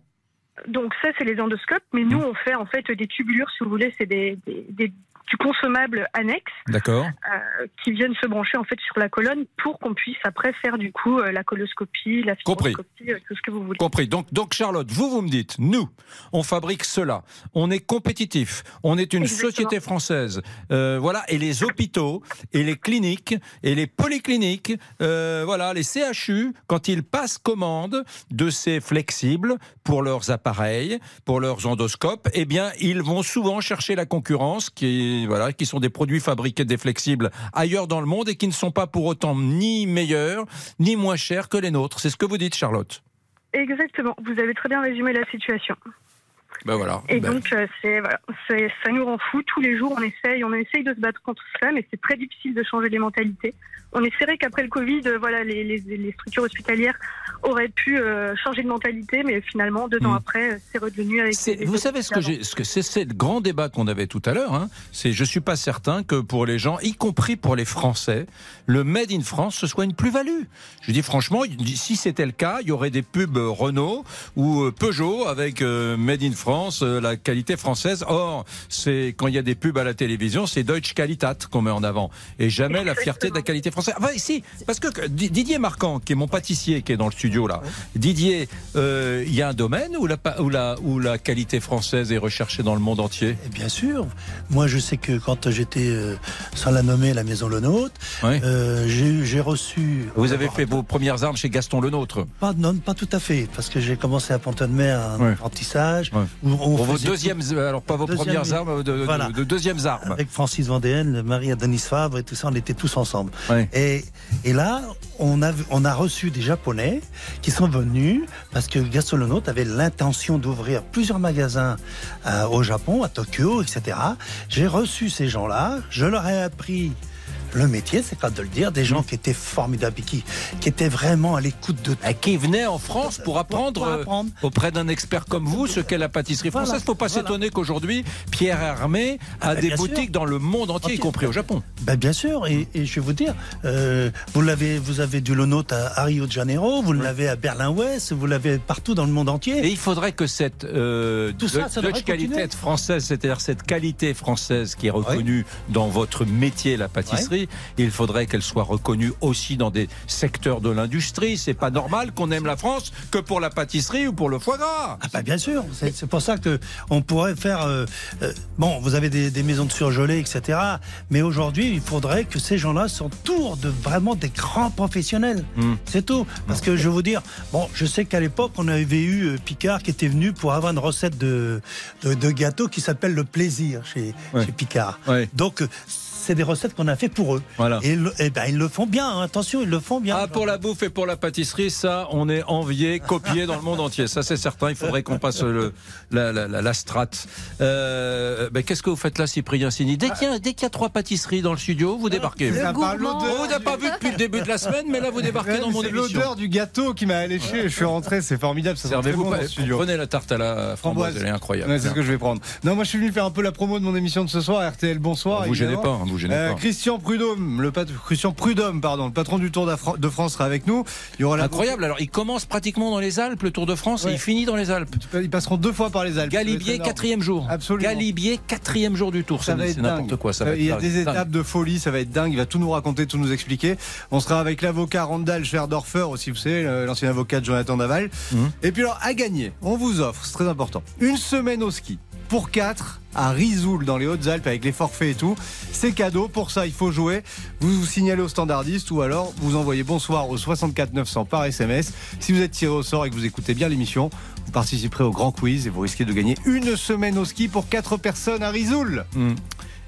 Donc ça c'est les endoscopes, mais nous on fait en fait des tubulures, si vous voulez, c'est des, des, des, du consommable annexe. D'accord. Euh, qui viennent se brancher en fait sur la colonne pour qu'on puisse après faire du coup euh, la coloscopie, la fibroscopie, euh, tout ce que vous voulez. Compris. Donc, donc Charlotte, vous vous me dites, nous, on fabrique cela, on est compétitif, on est une Exactement. société française, euh, voilà, et les hôpitaux et les cliniques et les polycliniques, voilà, les CHU, quand ils passent commande de ces flexibles pour leurs appareils, pour leurs endoscopes, eh bien, ils vont souvent chercher la concurrence qui voilà, qui sont des produits fabriqués des flexibles ailleurs dans le monde et qui ne sont pas pour autant ni meilleurs ni moins chers que les nôtres. C'est ce que vous dites, Charlotte? Exactement. Vous avez très bien résumé la situation. Voilà. Et Ben, donc, euh, c'est, voilà, c'est- ça nous rend fous. Tous les jours, on essaye, on essaye de se battre contre cela, mais c'est très difficile de changer les mentalités. On espérait qu'après le Covid, euh, voilà, les, les- les structures hospitalières auraient pu euh, changer de mentalité, mais finalement, deux ans après, euh, c'est redevenu avec. C'est- les- vous savez ce que ce c'est, c'est le grand débat qu'on avait tout à l'heure. Hein, c'est, je suis pas certain que pour les gens, y compris pour les Français, le Made in France ce soit une plus-value. Je dis franchement, si c'était le cas, il y aurait des pubs Renault ou Peugeot avec euh, Made in France, euh, la qualité française. Or, c'est quand il y a des pubs à la télévision, c'est Deutsche Qualitat qu'on met en avant et jamais la fierté de la qualité française. Enfin, ici, parce que que Di- Didier Marquand, qui est mon pâtissier, qui est dans le studio là, Didier, euh, il y a un domaine où la, où, la, où la qualité française est recherchée dans le monde entier? Et bien sûr. Moi, je sais que quand j'étais, euh, sans la nommer, la Maison Le Nôtre, euh, j'ai reçu. Vous avez fait vos premières armes chez Gaston Le Nôtre. Pas, non, pas tout à fait, parce que j'ai commencé à Pont-de-Mer apprentissage. Où on Pour vos deuxièmes, alors pas vos Deuxième- premières armes, de, Voilà. de deuxièmes armes. Avec Francis Vendéenne, le mari à Denis Favre et tout ça, on était tous ensemble. Et, et là, on a, on a reçu des Japonais qui sont venus parce que Nôtre avait l'intention d'ouvrir plusieurs magasins euh, au Japon, à Tokyo, etc. J'ai reçu ces gens-là, je leur ai appris le métier, c'est pas de le dire, des gens qui étaient formidables, et qui, qui étaient vraiment à l'écoute de Et qui venaient en France pour apprendre, Pour apprendre. euh, auprès d'un expert comme vous ce qu'est la pâtisserie Voilà. française. Il ne faut pas Voilà. s'étonner qu'aujourd'hui, Pierre Hermé a Ah, ben, des sûr. boutiques dans le monde entier, y compris au Japon. Ben bien sûr, et, et je vais vous dire, euh, vous l'avez, vous avez du Lonote à, à Rio de Janeiro, vous l'avez à Berlin-Ouest, vous l'avez partout dans le monde entier. Et il faudrait que cette euh, Tout ça, ça qualité française, c'est-à-dire cette qualité française qui est reconnue dans votre métier, la pâtisserie, il faudrait qu'elle soit reconnue aussi dans des secteurs de l'industrie. C'est pas normal qu'on aime la France que pour la pâtisserie ou pour le foie gras. Ah bah bien sûr, c'est pour ça que on pourrait faire. euh, euh, bon, vous avez des, des maisons de surgelés, etc. Mais aujourd'hui, il faudrait que ces gens-là s'entourent de vraiment des grands professionnels. Hmm. C'est tout. Parce que je vais vous dire, bon, je sais qu'à l'époque, on avait eu euh, Picard qui était venu pour avoir une recette de, de, de gâteau qui s'appelle le plaisir chez, chez Picard. Donc, c'est des recettes qu'on a fait pour eux. Voilà. Et, le- eh ben, ils le font bien, hein, attention, ils le font bien. Ah, pour la bouffe et pour la pâtisserie, ça, on est envié, copié dans le monde entier. Ça, c'est certain. Il faudrait qu'on passe le, la, la, la, la strate. Euh, ben, Qu'est-ce que vous faites là, Cyprien Sini? Dès qu'il y, a- y trois pâtisseries dans le studio, vous débarquez. L'odeur. vous n'a pas vu depuis le début de la semaine, mais là, vous débarquez Ouais, dans mon c'est émission. l'odeur du gâteau qui m'a alléché. Je suis rentré, c'est formidable. Ça Servez-vous bon pas. dans le studio. Prenez la tarte à la framboise, elle est incroyable. Ouais, c'est ce que je vais prendre. Non, moi je suis venu faire un peu la promo de mon émission de ce soir, RTL Bonsoir. Vous gênez pas, hein, vous gênez Euh, pas. Christian Prudhomme, le pat- Christian Prudhomme, pardon, le patron du Tour de France sera avec nous. Il y aura la Incroyable. Alors, il commence pratiquement dans les Alpes, le Tour de France, et il finit dans les Alpes. Ils passeront deux fois par les Alpes. Galibier, quatrième jour. Absolument. Galibier, quatrième jour du Tour. Ça va être n'importe quoi. Ça va Il y a des dingue. étapes de folie, ça va être dingue. Il va tout nous raconter, tout nous expliquer. On sera avec l'avocat Randall Schwerdorfer aussi, vous savez, l'ancien avocat de Jonathan Daval. Mhm. Et puis alors, à gagner, on vous offre, c'est très important, une semaine au ski pour 4 à Rizoul dans les Hautes-Alpes avec les forfaits et tout. C'est cadeau. Pour ça, il faut jouer. Vous vous signalez au standardiste ou alors vous envoyez bonsoir au 64 900 par SMS. Si vous êtes tiré au sort et que vous écoutez bien l'émission, vous participerez au grand quiz et vous risquez de gagner une semaine au ski pour 4 personnes à Rizoul. Hmm.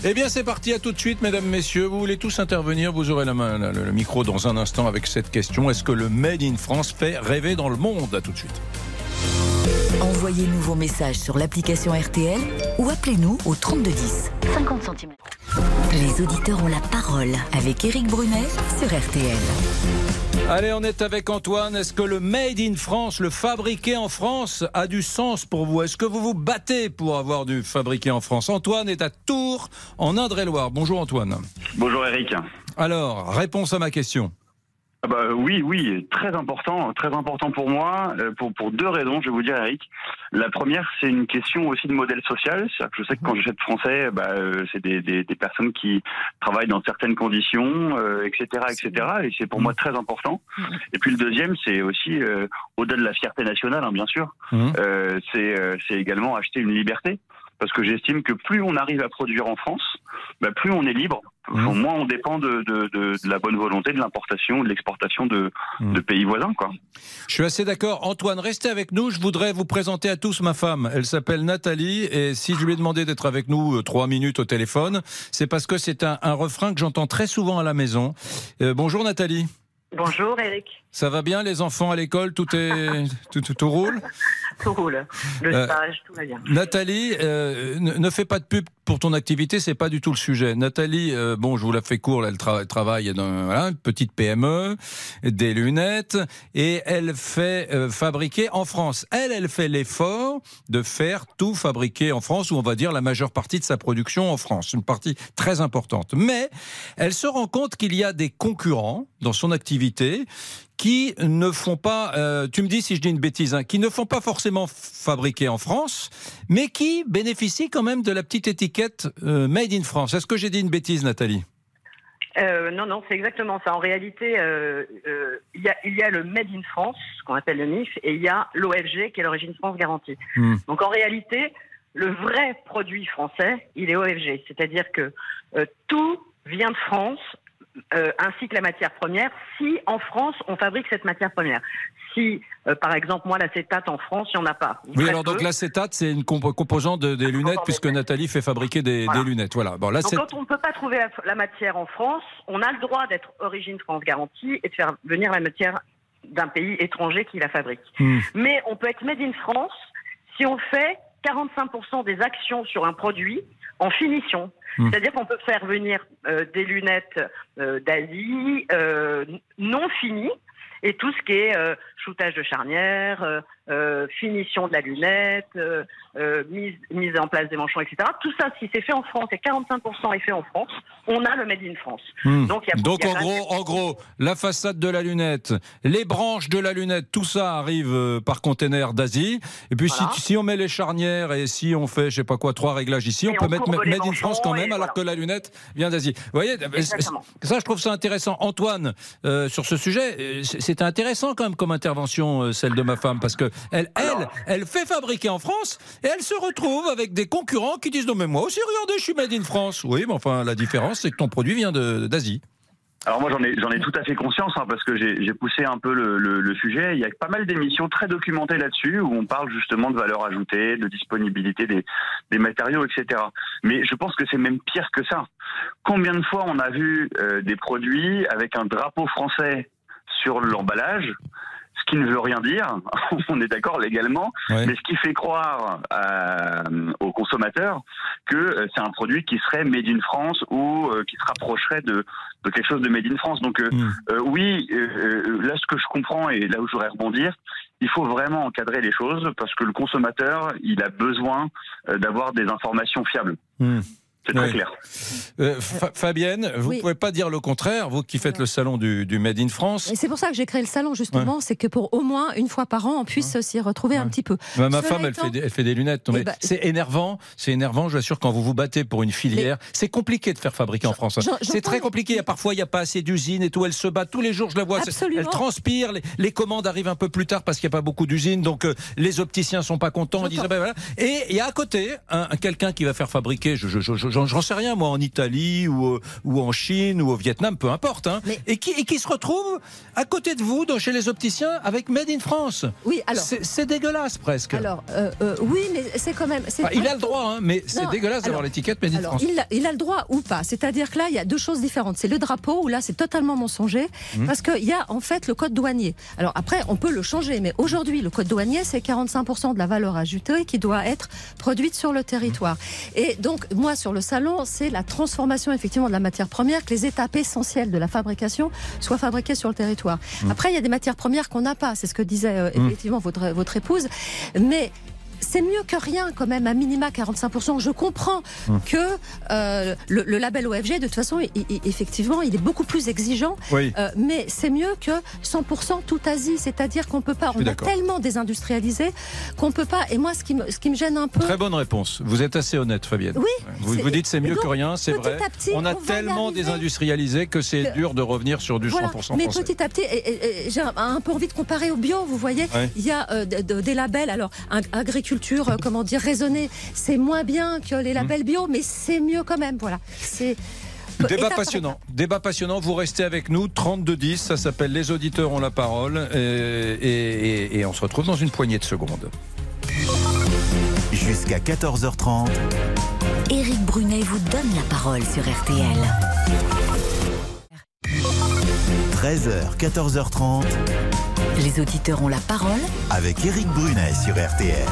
Eh bien, c'est parti, à tout de suite, mesdames, messieurs. Vous voulez tous intervenir Vous aurez la main, le, le micro dans un instant avec cette question. Est-ce que le Made in France fait rêver dans le monde? À tout de suite. Envoyez-nous vos messages sur l'application RTL ou appelez-nous au 3210. 50 centimes. Les auditeurs ont la parole avec Eric Brunet sur RTL. Allez, on est avec Antoine. Est-ce que le Made in France, le fabriqué en France, a du sens pour vous? Est-ce que vous vous battez pour avoir du fabriqué en France? Antoine est à Tours, en Indre-et-Loire. Bonjour Antoine. Bonjour Eric. Alors, réponse à ma question. Ah bah, oui, oui, très important, très important pour moi, euh, pour, pour deux raisons, je vais vous dire, Eric. La première, c'est une question aussi de modèle social. C'est-à-dire que je sais que quand j'achète français, bah, euh, c'est des, des, des personnes qui travaillent dans certaines conditions, euh, etc., etc. Et c'est pour moi très important. Et puis le deuxième, c'est aussi, euh, au-delà de la fierté nationale, hein, bien sûr, euh, c'est euh, c'est également acheter une liberté. Parce que j'estime que plus on arrive à produire en France, bah, plus on est libre. Enfin, moins on dépend de, de, de, de la bonne volonté de l'importation, de l'exportation de, de pays voisins. Quoi. Je suis assez d'accord. Antoine, restez avec nous. Je voudrais vous présenter à tous ma femme. Elle s'appelle Nathalie. Et si je lui ai demandé d'être avec nous euh, trois minutes au téléphone, c'est parce que c'est un, un refrain que j'entends très souvent à la maison. Euh, bonjour Nathalie. Bonjour Eric. Ça va bien les enfants à l'école? Tout est tout, tout, tout roule? Tout roule. Le Euh, stage, tout va bien. Nathalie, euh, ne, ne fais pas de pub pour ton activité, c'est pas du tout le sujet. Nathalie, euh, bon, je vous la fais court, elle tra- travaille dans voilà, une petite PME, des lunettes, et elle fait euh, fabriquer en France. Elle, elle fait l'effort de faire tout fabriquer en France, ou on va dire la majeure partie de sa production en France, une partie très importante. Mais elle se rend compte qu'il y a des concurrents dans son activité qui ne font pas, euh, tu me dis si je dis une bêtise, hein, qui ne font pas forcément fabriquer en France, mais qui bénéficient quand même de la petite étiquette euh, Made in France. Est-ce que j'ai dit une bêtise, Nathalie? Euh, non, non, c'est exactement ça. En réalité, il y, a, il y a le Made in France, ce qu'on appelle le MIF, et il y a l'OFG, qui est l'origine France garantie. Hmm. Donc en réalité, le vrai produit français, il est OFG. C'est-à-dire que tout vient de France, euh, ainsi que la matière première, si en France on fabrique cette matière première. Si, euh, par exemple, moi, l'acétate en France, il n'y en a pas. Ou Oui, alors donc l'acétate, c'est une comp- composante de- des lunettes, puisque Nathalie fait fabriquer des, Voilà. des lunettes. Voilà. Bon, Donc, quand on ne peut pas trouver la, la matière en France, on a le droit d'être origine France garantie et de faire venir la matière d'un pays étranger qui la fabrique. Hmm. Mais on peut être made in France si on fait 45% des actions sur un produit en finition. Hmm. C'est-à-dire qu'on peut faire venir euh, des lunettes euh, d'Asie euh, non finies et tout ce qui est euh, shootage de charnière, euh, finition de la lunette, euh, euh, mise, mise en place des manchons, etc. Tout ça, si c'est fait en France et 45% est fait en France, on a le Made in France. Hmm. Donc, il y a, Donc il y a en gros, en gros, la façade de la lunette, les branches de la lunette, tout ça arrive par container d'Asie. Et puis Voilà. si, si on met les charnières et si on fait, je sais pas quoi, trois réglages ici, on peut mettre Made in France quand même, alors voilà. que la lunette vient d'Asie. Vous voyez, Exactement. ça, je trouve ça intéressant. Antoine, sur ce sujet, c'est c'est intéressant quand même comme intervention, celle de ma femme, parce que elle, elle, elle fait fabriquer en France et elle se retrouve avec des concurrents qui disent non mais moi aussi, regardez, je suis Made in France. Oui, mais enfin la différence, c'est que ton produit vient d'Asie. Alors moi j'en ai j'en ai tout à fait conscience hein, parce que j'ai poussé un peu le, le, le sujet. Il y a pas mal d'émissions très documentées là-dessus où on parle justement de valeur ajoutée, de disponibilité des, des matériaux, etc. Mais je pense que c'est même pire que ça. Combien de fois on a vu euh, des produits avec un drapeau français sur l'emballage qui ne veut rien dire, on est d'accord légalement, mais ce qui fait croire euh, aux consommateurs que euh, c'est un produit qui serait made in France ou euh, qui se rapprocherait de, de quelque chose de made in France. Donc euh, euh, oui, euh, là ce que je comprends et là où je voudrais rebondir, il faut vraiment encadrer les choses parce que le consommateur, il a besoin d'avoir des informations fiables. C'est très Oui. clair. Euh, Fa- Fabienne, vous Oui. pouvez pas dire le contraire, vous qui faites le salon du, du Made in France. Et c'est pour ça que j'ai créé le salon, justement, c'est que pour au moins une fois par an, on puisse s'y retrouver un petit peu. Bah, ma Cela femme, elle fait, des, elle fait des lunettes. Eh ben, c'est énervant, c'est énervant. Je vous assure, quand vous vous battez pour une filière, c'est compliqué de faire fabriquer en France. hein. C'est très compliqué. Il y a Parfois, il n'y a pas assez d'usines et tout. Elle se bat tous les jours. Je la vois. Absolument. Elle transpire. Les, les commandes arrivent un peu plus tard parce qu'il n'y a pas beaucoup d'usines. Donc, euh, les opticiens sont pas contents. Ils disent, ah ben voilà. Et il y a à côté un, un- quelqu'un qui va faire fabriquer. Je, je, je, je- j'en sais rien moi, en Italie ou, euh, ou en Chine ou au Vietnam, peu importe, hein, et, qui, et qui se retrouvent à côté de vous, chez les opticiens, avec Made in France? Oui, alors. C'est dégueulasse presque. Alors, euh, euh, oui, mais c'est quand même. Enfin, il a le droit, hein, mais c'est dégueulasse d'avoir l'étiquette Made in Alors, France. il a, il a le droit ou pas. C'est-à-dire que là, il y a deux choses différentes. C'est le drapeau, où là, c'est totalement mensonger, Mhm. parce qu'il y a en fait le code douanier. Alors après, on peut le changer, mais aujourd'hui, le code douanier, c'est 45% de la valeur ajoutée qui doit être produite sur le territoire. Et donc, moi, sur le salon, c'est la transformation effectivement de la matière première, que les étapes essentielles de la fabrication soient fabriquées sur le territoire. Mhm. Après, il y a des matières premières qu'on n'a pas. C'est ce que disait euh, Mhm. effectivement votre, votre épouse. Mais c'est mieux que rien quand même, à minima 45%. Je comprends Hum. que euh, le, le label OFG, de toute façon, il- il- effectivement, il est beaucoup plus exigeant. Oui. Euh, mais c'est mieux que 100% tout Asie. C'est-à-dire qu'on peut pas, on a d'accord. tellement désindustrialisé qu'on peut pas. Et moi, ce qui me, ce qui me gêne un peu. Très bonne réponse. Vous êtes assez honnête, Fabienne. Oui, Vous vous dites c'est mieux donc, que rien, c'est vrai. à petit, on a on tellement désindustrialisé que c'est dur de revenir sur du Voilà. 100% Mais français. petit à petit, et- et- et j'ai un, un peu envie de comparer au bio. Vous voyez, il y a euh, de- de- des labels. Alors, agriculture, euh, comment dire, raisonnée, c'est moins bien que les labels bio, mais c'est mieux quand même. Voilà. C'est Débat passionnant. Débat passionnant. Vous restez avec nous. 32-10. Ça s'appelle Les auditeurs ont la parole. Et- et- et on se retrouve dans une poignée de secondes. Jusqu'à 14h30. Éric Brunet vous donne la parole sur RTL. 13h, 14h30. Les auditeurs ont la parole Avec Éric Brunet sur RTL.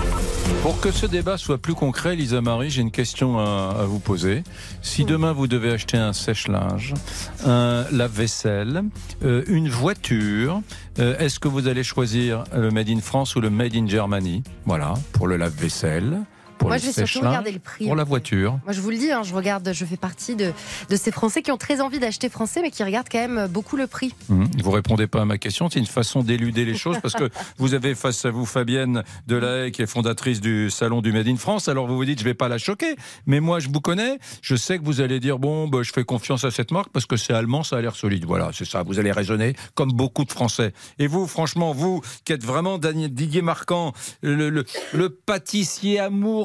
Pour que ce débat soit plus concret, Lisa Marie, j'ai une question à, à vous poser. Si demain vous devez acheter un sèche-linge, un lave-vaisselle, euh, une voiture, euh, est-ce que vous allez choisir le Made in France ou le Made in Germany? Voilà, pour le lave-vaisselle. Pour Moi, je vais surtout regarder le prix, Pour la voiture. Moi, je vous le dis, hein, je regarde, je fais partie de, de ces Français qui ont très envie d'acheter français, mais qui regardent quand même beaucoup le prix. Hum, Vous répondez pas à ma question, c'est une façon d'éluder les choses parce que vous avez face à vous Fabienne Delahaye qui est fondatrice du salon du Made in France. Alors vous vous dites je vais pas la choquer, mais moi je vous connais, je sais que vous allez dire bon bah, je fais confiance à cette marque parce que c'est allemand, ça a l'air solide. Voilà, c'est ça. Vous allez raisonner comme beaucoup de Français. Et vous franchement vous qui êtes vraiment Didier Marquand, le, le- le pâtissier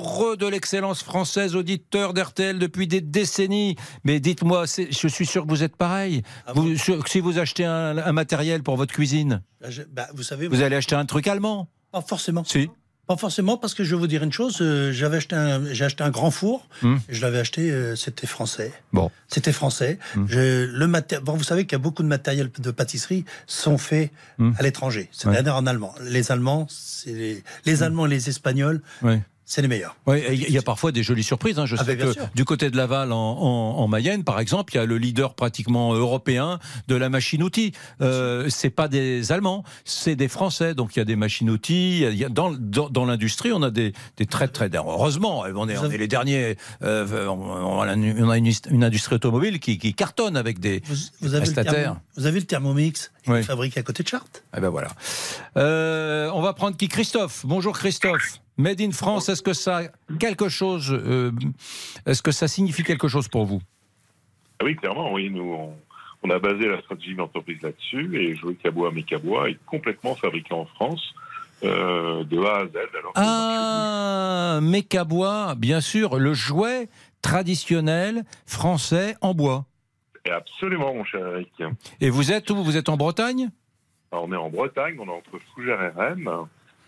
amoureux de l'excellence française, auditeur d'RTL depuis des décennies. Mais dites-moi, je suis sûr que vous êtes pareil. Vous- sur- si vous achetez un, un matériel pour votre cuisine, Bah, je- bah, vous savez, vous allez acheter un truc allemand. Pas forcément. Si. Pas forcément, parce que je vais vous dire une chose. euh, J'avais acheté un, j'ai acheté un grand four. Et je l'avais acheté, euh, c'était français. Bon. C'était français. Je- le maté- bon, vous savez qu'il y a beaucoup de matériel de pâtisserie sont faits Hum. à l'étranger. C'est-à-dire en allemand. Les Allemands, les, les Allemands et les Espagnols, Oui. C'est les meilleurs. Il y a parfois des jolies surprises. hein. Je Ah sais ben, que sûr. du côté de Laval, en, en- en Mayenne, par exemple, il y a le leader pratiquement européen de la machine-outil. Euh, c'est pas des Allemands, c'est des Français. Donc il y a des machines-outils. dans dans, dans l'industrie, on a des, des très très. Heureusement, on est, on est les derniers. euh, on, a une, on a une- une industrie automobile qui, qui cartonne avec des, Vous des avez, le prestataires. thermo- vous avez le Thermomix, Oui. fabriqué à côté de Chartres? Eh ben voilà. Euh, on va prendre qui? Christophe. Bonjour Christophe. Made in France, est-ce que ça quelque chose euh, Est-ce que ça signifie quelque chose pour vous? Ah Oui, clairement, oui. Nous, on, on a basé la stratégie de l'entreprise là-dessus et Jouet Cabois Mécabois est complètement fabriqué en France euh, de A à Z. Alors Ah, Mécabois, bien sûr, le jouet traditionnel français en bois. Absolument, mon cher Eric. Et vous êtes où? Vous êtes en Bretagne? Alors, on est en Bretagne, on est entre Fougères et Rennes,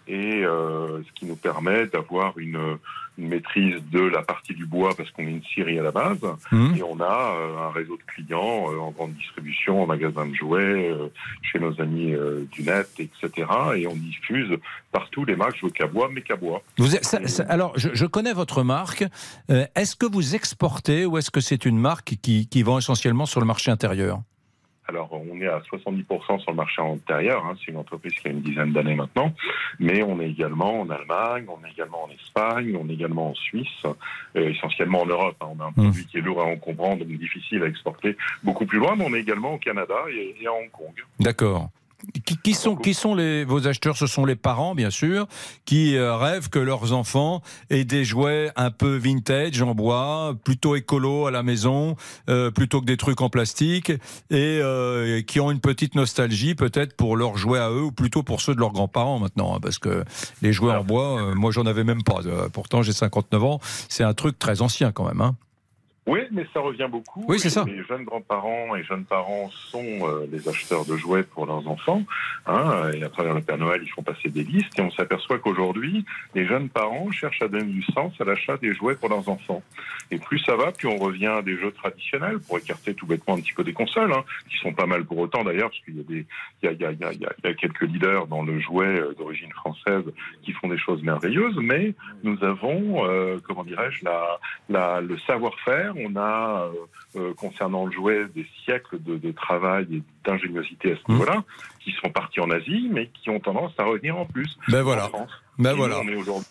et euh, ce qui nous permet d'avoir une, une maîtrise de la partie du bois parce qu'on est une scierie à la base, Mhm. et on a euh, un réseau de clients euh, en grande distribution, en magasin de jouets, euh, chez nos amis du net, etc. Et on diffuse partout les marques Jouets Cabois, Mécabois. Vous êtes- ça- ça- alors, je, je connais votre marque. Est-ce que vous exportez ou est-ce que c'est une marque qui, qui vend essentiellement sur le marché intérieur? Alors, on est à 70% sur le marché intérieur. hein. C'est une entreprise qui a une dizaine d'années maintenant. Mais on est également en Allemagne, on est également en Espagne, on est également en Suisse, euh, essentiellement en Europe. hein. On a un produit qui est lourd à en comprendre, donc difficile à exporter beaucoup plus loin. Mais on est également au Canada et, et à Hong Kong. D'accord. Qui, qui sont, qui sont les, vos acheteurs? Ce sont les parents, bien sûr, qui euh, rêvent que leurs enfants aient des jouets un peu vintage en bois, plutôt écolo à la maison, euh, plutôt que des trucs en plastique, et euh, qui ont une petite nostalgie peut-être pour leurs jouets à eux, ou plutôt pour ceux de leurs grands-parents maintenant, hein, parce que les jouets en bois, euh, moi j'en avais même pas. euh, pourtant j'ai 59 ans, c'est un truc très ancien quand même. Hein. Oui, mais ça revient beaucoup. Oui, c'est ça. Les jeunes grands-parents et jeunes parents sont euh, les acheteurs de jouets pour leurs enfants. Hein, et à travers le Père Noël, ils font passer des listes. Et on s'aperçoit qu'aujourd'hui, les jeunes parents cherchent à donner du sens à l'achat des jouets pour leurs enfants. Et plus ça va, plus on revient à des jeux traditionnels pour écarter tout bêtement un petit peu des consoles, hein, qui sont pas mal pour autant d'ailleurs, parce qu'il y a des, il y a, il y a, il y a, il y a quelques leaders dans le jouet euh, d'origine française qui font des choses merveilleuses. Mais nous avons, euh, comment dirais-je, la, la, le savoir-faire on a, euh, euh, concernant le jouet, des siècles de, de travail et d'ingéniosité à ce niveau-là, qui sont partis en Asie, mais qui ont tendance à revenir en plus. Ben voilà. En France. Ben Et nous, voilà. on est aujourd'hui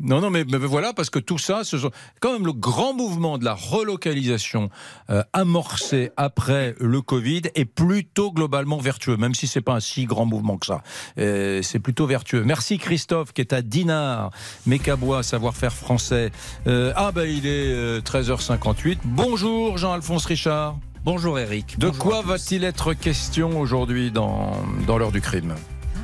Non, non, mais, mais voilà, parce que tout ça, ce sont quand même le grand mouvement de la relocalisation euh, amorcé après le Covid est plutôt globalement vertueux, même si c'est pas un si grand mouvement que ça. Euh, c'est plutôt vertueux. Merci Christophe, qui est à Dinard, Mécabois, savoir-faire français. Euh, ah ben il est euh, 13h58. Bonjour Jean-Alphonse Richard. Bonjour Eric. De quoi va-t-il être question aujourd'hui dans, dans l'heure du crime?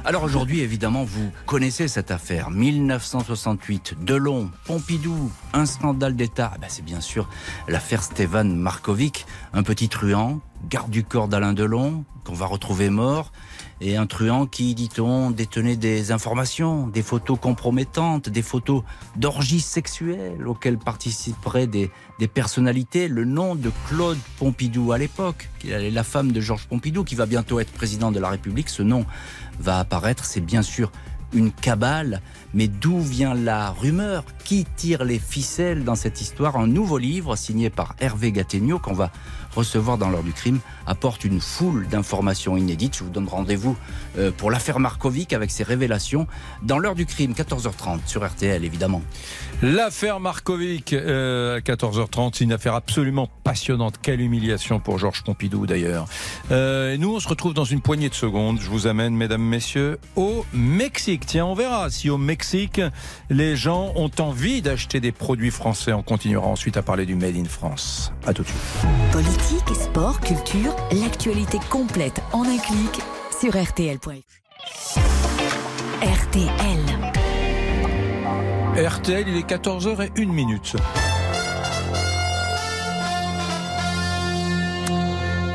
Alors aujourd'hui, évidemment, vous connaissez cette affaire. 1968, Delon, Pompidou, un scandale d'État. Ben, c'est bien sûr l'affaire Stéphane Markovic, un petit truand, garde du corps d'Alain Delon, qu'on va retrouver mort. Et un truand qui, dit-on, détenait des informations, des photos compromettantes, des photos d'orgies sexuelles auxquelles participeraient des, personnalités. Le nom de Claude Pompidou à l'époque, la femme de Georges Pompidou, qui va bientôt être président de la République, ce nom va apparaître. C'est bien sûr une cabale, mais d'où vient la rumeur? Qui tire les ficelles dans cette histoire? Un nouveau livre signé par Hervé Gattegno qu'on va recevoir dans l'heure du crime apporte une foule d'informations inédites. Je vous donne rendez-vous euh, pour l'affaire Markovic avec ses révélations dans l'heure du crime, 14h30 sur RTL évidemment. L'affaire Markovic euh, à 14h30, c'est une affaire absolument passionnante. Quelle humiliation pour Georges Pompidou d'ailleurs. Euh, et nous, on se retrouve dans une poignée de secondes. Je vous amène, mesdames, messieurs, au Mexique. Tiens, on verra si au Mexique, les gens ont envie d'acheter des produits français. On continuera ensuite à parler du Made in France. À tout de suite. Politique, sport, culture, l'actualité complète en un clic sur RTL.fr. RTL. RTL, il est 14h01 minute.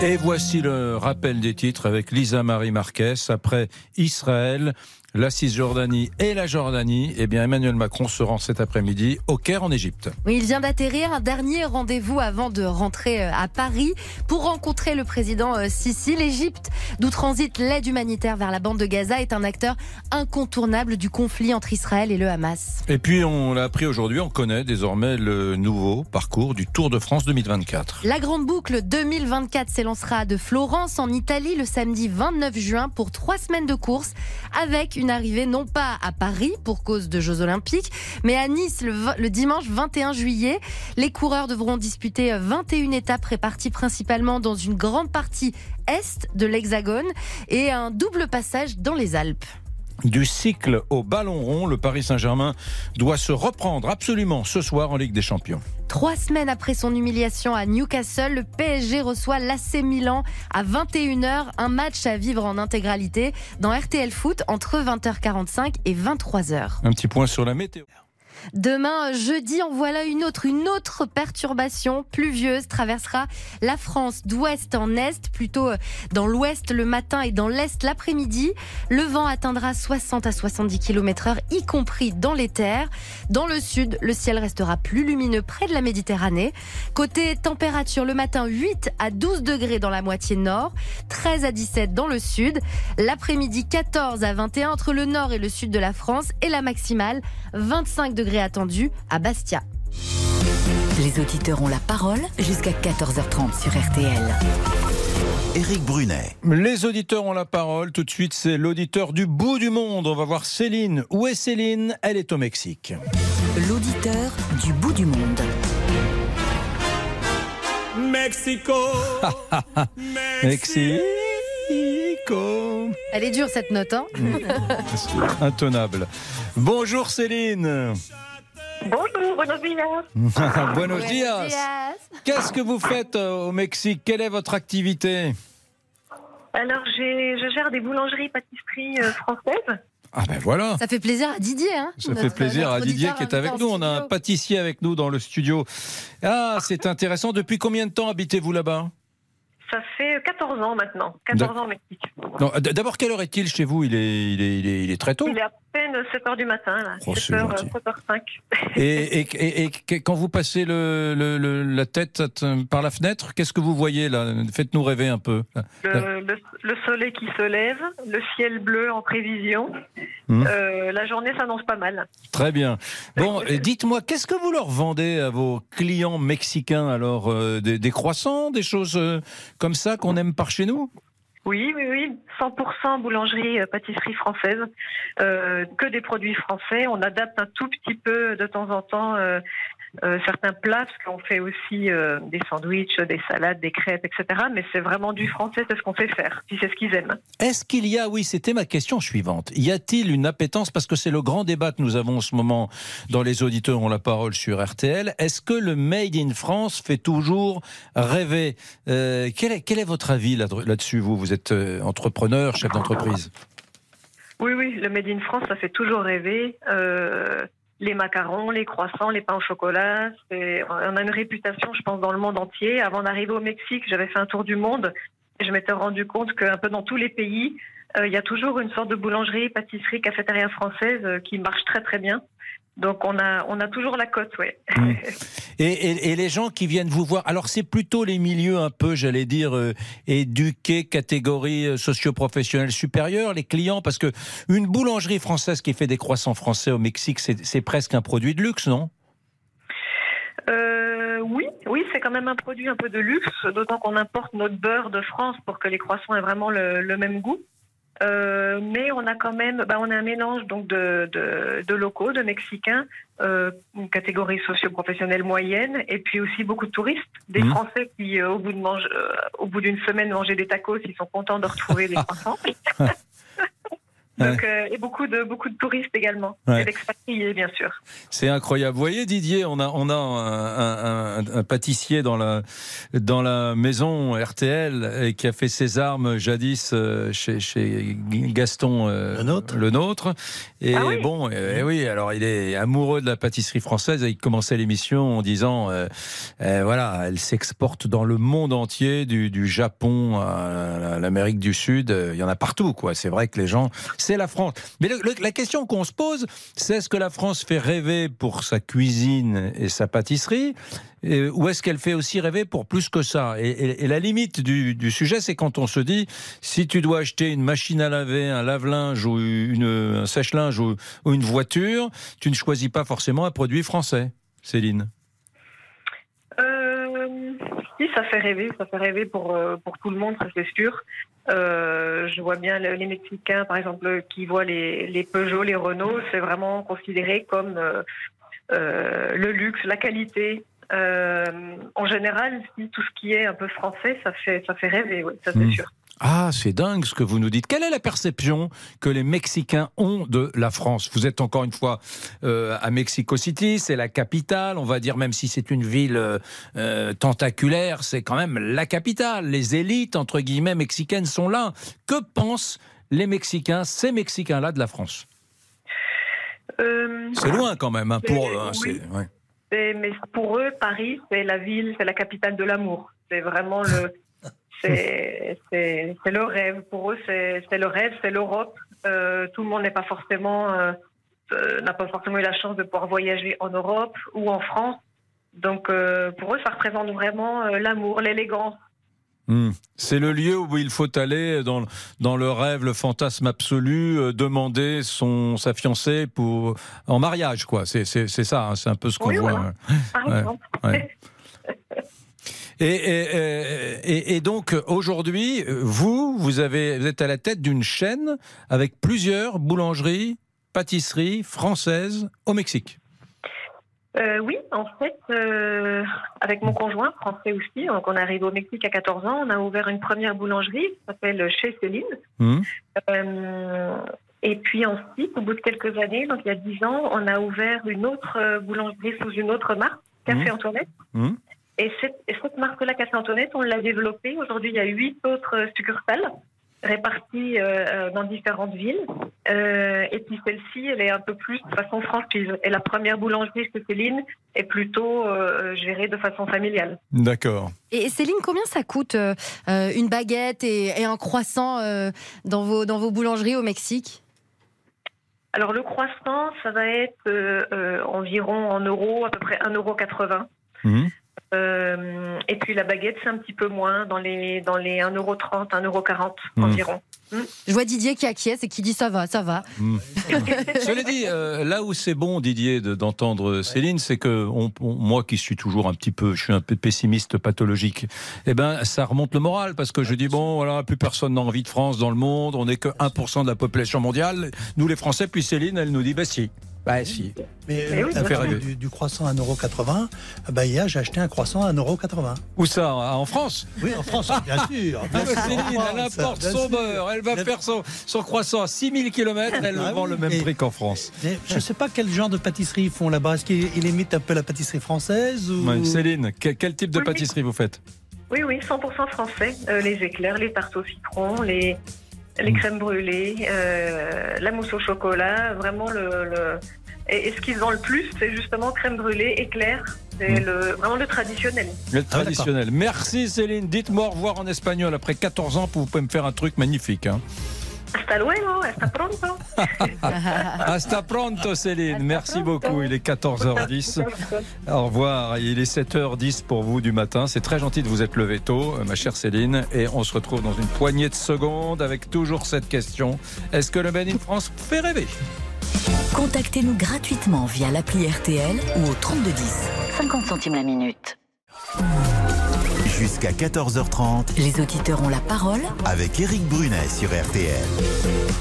Et voici le rappel des titres avec Lisa Marie Marquez. Après Israël, la Cisjordanie et la Jordanie, eh bien Emmanuel Macron se rend cet après-midi au Caire en Égypte. Oui, il vient d'atterrir. Un dernier rendez-vous avant de rentrer euh, à Paris pour rencontrer le président euh, Sisi. L'Égypte, d'où transite l'aide humanitaire vers la bande de Gaza, est un acteur incontournable du conflit entre Israël et le Hamas. Et puis on l'a appris aujourd'hui, on connaît désormais le nouveau parcours du Tour de France 2024. La grande boucle 2024 s'élancera de Florence en Italie le samedi 29 juin pour trois semaines de course avec une arrivée non pas à Paris pour cause de Jeux Olympiques, mais à Nice le, dimanche 21 juillet. Les coureurs devront disputer 21 étapes réparties principalement dans une grande partie est de l'Hexagone et un double passage dans les Alpes. Du cycle au ballon rond, le Paris Saint-Germain doit se reprendre absolument ce soir en Ligue des Champions. Trois semaines après son humiliation à Newcastle, le PSG reçoit l'AC Milan à 21h, un match à vivre en intégralité dans RTL Foot entre 20h45 et 23h. Un petit point sur la météo. Demain, jeudi, en voilà une autre. Une autre perturbation pluvieuse traversera la France d'ouest en est, plutôt dans l'ouest le matin et dans l'est l'après-midi. Le vent atteindra 60 à 70 km heure, y compris dans les terres. Dans le sud, le ciel restera plus lumineux près de la Méditerranée. Côté température, le matin, 8 à 12 degrés dans la moitié nord, 13 à 17 dans le sud. L'après-midi, 14 à 21 entre le nord et le sud de la France. Et la maximale, 25 degrés attendu à Bastia. Les auditeurs ont la parole jusqu'à 14h30 sur RTL. Éric Brunet. Les auditeurs ont la parole. Tout de suite, c'est l'auditeur du bout du monde. On va voir Céline. Où est Céline? Elle est au Mexique. L'auditeur du bout du monde. Mexico. Elle est dure cette note, hein Intenable. Bonjour Céline. Bonjour, buenos dias. Buenos dias. Qu'est-ce que vous faites euh, au Mexique? Quelle est votre activité? Alors, j'ai- je gère des boulangeries, pâtisseries euh, françaises. Ah ben voilà. Ça fait plaisir à Didier. Hein, Ça notre- fait plaisir à Didier qui est avec nous. On a un pâtissier avec nous dans le studio. Ah, c'est intéressant. Depuis combien de temps habitez-vous là-bas? Ça fait 14 ans maintenant. 14 ans au Mexique. D'abord, quelle heure est-il chez vous? Il est, il, est, il, est, il est très tôt. Il est à peine 7 h du matin, là. Oh, c'est 7h, gentil. 7h05. Et, et, et- quand vous passez le, le- le- la tête par la fenêtre, qu'est-ce que vous voyez là? Faites-nous rêver un peu. Le, le- le soleil qui se lève, le ciel bleu en prévision. Hmm. Euh, la journée s'annonce pas mal. Très bien. Bon, dites-moi, qu'est-ce que vous leur vendez à vos clients mexicains alors euh, des, des croissants, des choses euh, comme ça qu'on aime par chez nous? Oui, oui, oui. 100% boulangerie, euh, pâtisserie française. Euh, que des produits français. On adapte un tout petit peu de temps en temps euh, certains plats, parce qu'on fait aussi euh, des sandwichs, des salades, des crêpes, etc. Mais c'est vraiment du français, c'est ce qu'on sait faire. Puis c'est ce qu'ils aiment. Est-ce qu'il y a, oui, c'était ma question suivante, y a-t-il une appétence, parce que c'est le grand débat que nous avons en ce moment dans les auditeurs ont la parole sur RTL, est-ce que le Made in France fait toujours rêver? Euh, quel, est, quel est votre avis là- là-dessus, vous? Vous êtes euh, entrepreneur, chef d'entreprise? Oui, oui, le Made in France, ça fait toujours rêver. Euh, les macarons, les croissants, les pains au chocolat, on a une réputation, je pense, dans le monde entier. Avant d'arriver au Mexique, j'avais fait un tour du monde et je m'étais rendu compte qu'un peu dans tous les pays, euh, il y a toujours une sorte de boulangerie, pâtisserie, cafétéria française euh, qui marche très très bien. Donc on a, on a toujours la cote, ouais. et, et- et les gens qui viennent vous voir, alors c'est plutôt les milieux un peu, j'allais dire, euh, éduqués, catégorie euh, socio-professionnelle supérieure, les clients, parce que une boulangerie française qui fait des croissants français au Mexique, c'est c'est presque un produit de luxe, non? Euh, oui, oui, c'est quand même un produit un peu de luxe, d'autant qu'on importe notre beurre de France pour que les croissants aient vraiment le, le même goût. Euh, mais on a quand même, bah, on a un mélange donc de, de, de locaux, de Mexicains, euh, une catégorie socio-professionnelle moyenne, et puis aussi beaucoup de touristes, des Mhm. Français qui, euh, au bout de mange, au bout d'une semaine, manger des tacos, ils sont contents de retrouver des croissants. Donc, euh, et beaucoup de beaucoup de touristes également, Ouais. et d'expatriés bien sûr. C'est incroyable. Vous voyez, Didier, on a, on a un, un- un- un pâtissier dans la, dans la maison RTL et qui a fait ses armes jadis euh, chez, chez Gaston euh, le nôtre. Et Ah oui bon, euh, oui, alors il est amoureux de la pâtisserie française et il commençait l'émission en disant euh, euh, voilà, elle s'exporte dans le monde entier, du, du Japon à l'Amérique du Sud. Il y en a partout, quoi. C'est vrai que les gens, c'est la France. Mais la question qu'on se pose, c'est est-ce que la France fait rêver pour sa cuisine et sa pâtisserie et- ou est-ce qu'elle fait aussi rêver pour plus que ça? Et, la limite du, sujet, c'est quand on se dit si tu dois acheter une machine à laver, un lave-linge ou une, un sèche-linge ou, une voiture, tu ne choisis pas forcément un produit français, Céline. Euh, ça fait rêver, ça fait rêver pour, euh, pour tout le monde, ça c'est sûr. Euh, je vois bien le- les Mexicains, par exemple, qui voient les, les Peugeot, les Renault, c'est vraiment considéré comme euh, euh, le luxe, la qualité. Euh, en général, tout ce qui est un peu français, ça fait, ça fait rêver, oui, ça c'est Hmm. sûr. Ah, c'est dingue ce que vous nous dites. Quelle est la perception que les Mexicains ont de la France? Vous êtes encore une fois euh, à Mexico City, c'est la capitale, on va dire, même si c'est une ville euh, euh, tentaculaire, c'est quand même la capitale. Les élites, entre guillemets, mexicaines sont là. Que pensent les Mexicains, ces Mexicains-là de la France? Euh, C'est loin quand même, hein, pour eux. hein, oui. ouais. Mais pour eux, Paris, c'est la ville, c'est la capitale de l'amour. C'est vraiment le, c'est, le rêve. Pour eux, c'est, le rêve, c'est l'Europe. Euh, tout le monde n'est pas forcément, euh, euh, n'a pas forcément eu la chance de pouvoir voyager en Europe ou en France. Donc, euh, pour eux, ça représente vraiment l'amour, l'élégance. Hmm. C'est le lieu où il faut aller dans, dans le rêve, le fantasme absolu, euh, demander son, sa fiancée pour, en mariage, quoi. C'est, ça, hein, c'est un peu ce qu'on Oui, voit. voilà. ouais. Ouais. Et, et, donc aujourd'hui, vous, vous, avez, vous êtes à la tête d'une chaîne avec plusieurs boulangeries, pâtisseries françaises au Mexique. Euh, oui, en fait, euh, avec mon conjoint français aussi, donc on est arrivé au Mexique à 14 ans, on a ouvert une première boulangerie qui s'appelle Chez Céline. Euh, et puis ensuite, au bout de quelques années, donc il y a 10 ans, on a ouvert une autre euh, boulangerie sous une autre marque, Café Mhm. Antoinette. Hmm. Et cette, et cette marque-là, Café Antoinette, on l'a développée. Aujourd'hui, il y a huit autres euh, succursales. réparties euh, dans différentes villes. Euh, et puis celle-ci, elle est un peu plus de façon franchise. Et la première boulangerie chez Céline est plutôt euh, gérée de façon familiale. D'accord. Et Céline, combien ça coûte euh, euh, une baguette et, et un croissant euh, dans, vos, dans vos boulangeries au Mexique? Alors le croissant, ça va être euh, euh, environ en euros, à peu près 1,80 euro. Euh, et puis la baguette, c'est un petit peu moins, dans les, dans les 1,30€, 1,40€ Mhm. environ. Je vois Didier qui acquiesce et qui dit ça va, ça va. Cela dit, euh, là où c'est bon, Didier, de- d'entendre Céline, c'est que on- on- moi qui suis toujours un petit peu, je suis un peu pessimiste pathologique, eh ben, ça remonte le moral parce que je dis bon, voilà, plus personne n'a envie de France dans le monde, on n'est que 1% de la population mondiale, nous les Français, puis Céline, elle nous dit bah si, bah si. Mais Mais euh, oui, du, du croissant à 1,80€, bah, hier j'ai acheté un croissant à 1,80€. Où ça En France? Oui, en France, bien sûr. Ah, bien bah, sûr, Céline, elle importe son sûr. beurre, elle va faire son, son croissant à 6000 km, elle le Ah vend oui, le même mais- prix qu'en France. Mais je ne sais pas quel genre de pâtisserie ils font là-bas. Est-ce qu'ils ils imitent un peu la pâtisserie française ou... Ouais, Céline, quel, quel type de pâtisserie vous faites? Oui, oui, 100% français. Euh, les éclairs, les tartes au citron, les, les crèmes brûlées, euh, la mousse au chocolat, vraiment le... le- Et, et ce qu'ils vendent le plus, c'est justement crème brûlée, éclairs. C'est le, vraiment le traditionnel. Le traditionnel. Merci Céline. Dites-moi au revoir en espagnol. Après 14 ans, vous pouvez me faire un truc magnifique. hein. Hasta luego, hasta pronto. Hasta pronto Céline. Merci beaucoup. Il est 14h10. Au revoir. Il est 7h10 pour vous du matin. C'est très gentil de vous être levé tôt, euh, ma chère Céline. Et on se retrouve dans une poignée de secondes avec toujours cette question. Est-ce que le Made in France fait rêver? Contactez-nous gratuitement via l'appli RTL ou au 3210. 50 centimes la minute. Jusqu'à 14h30 Les auditeurs ont la parole avec Éric Brunet sur RTL.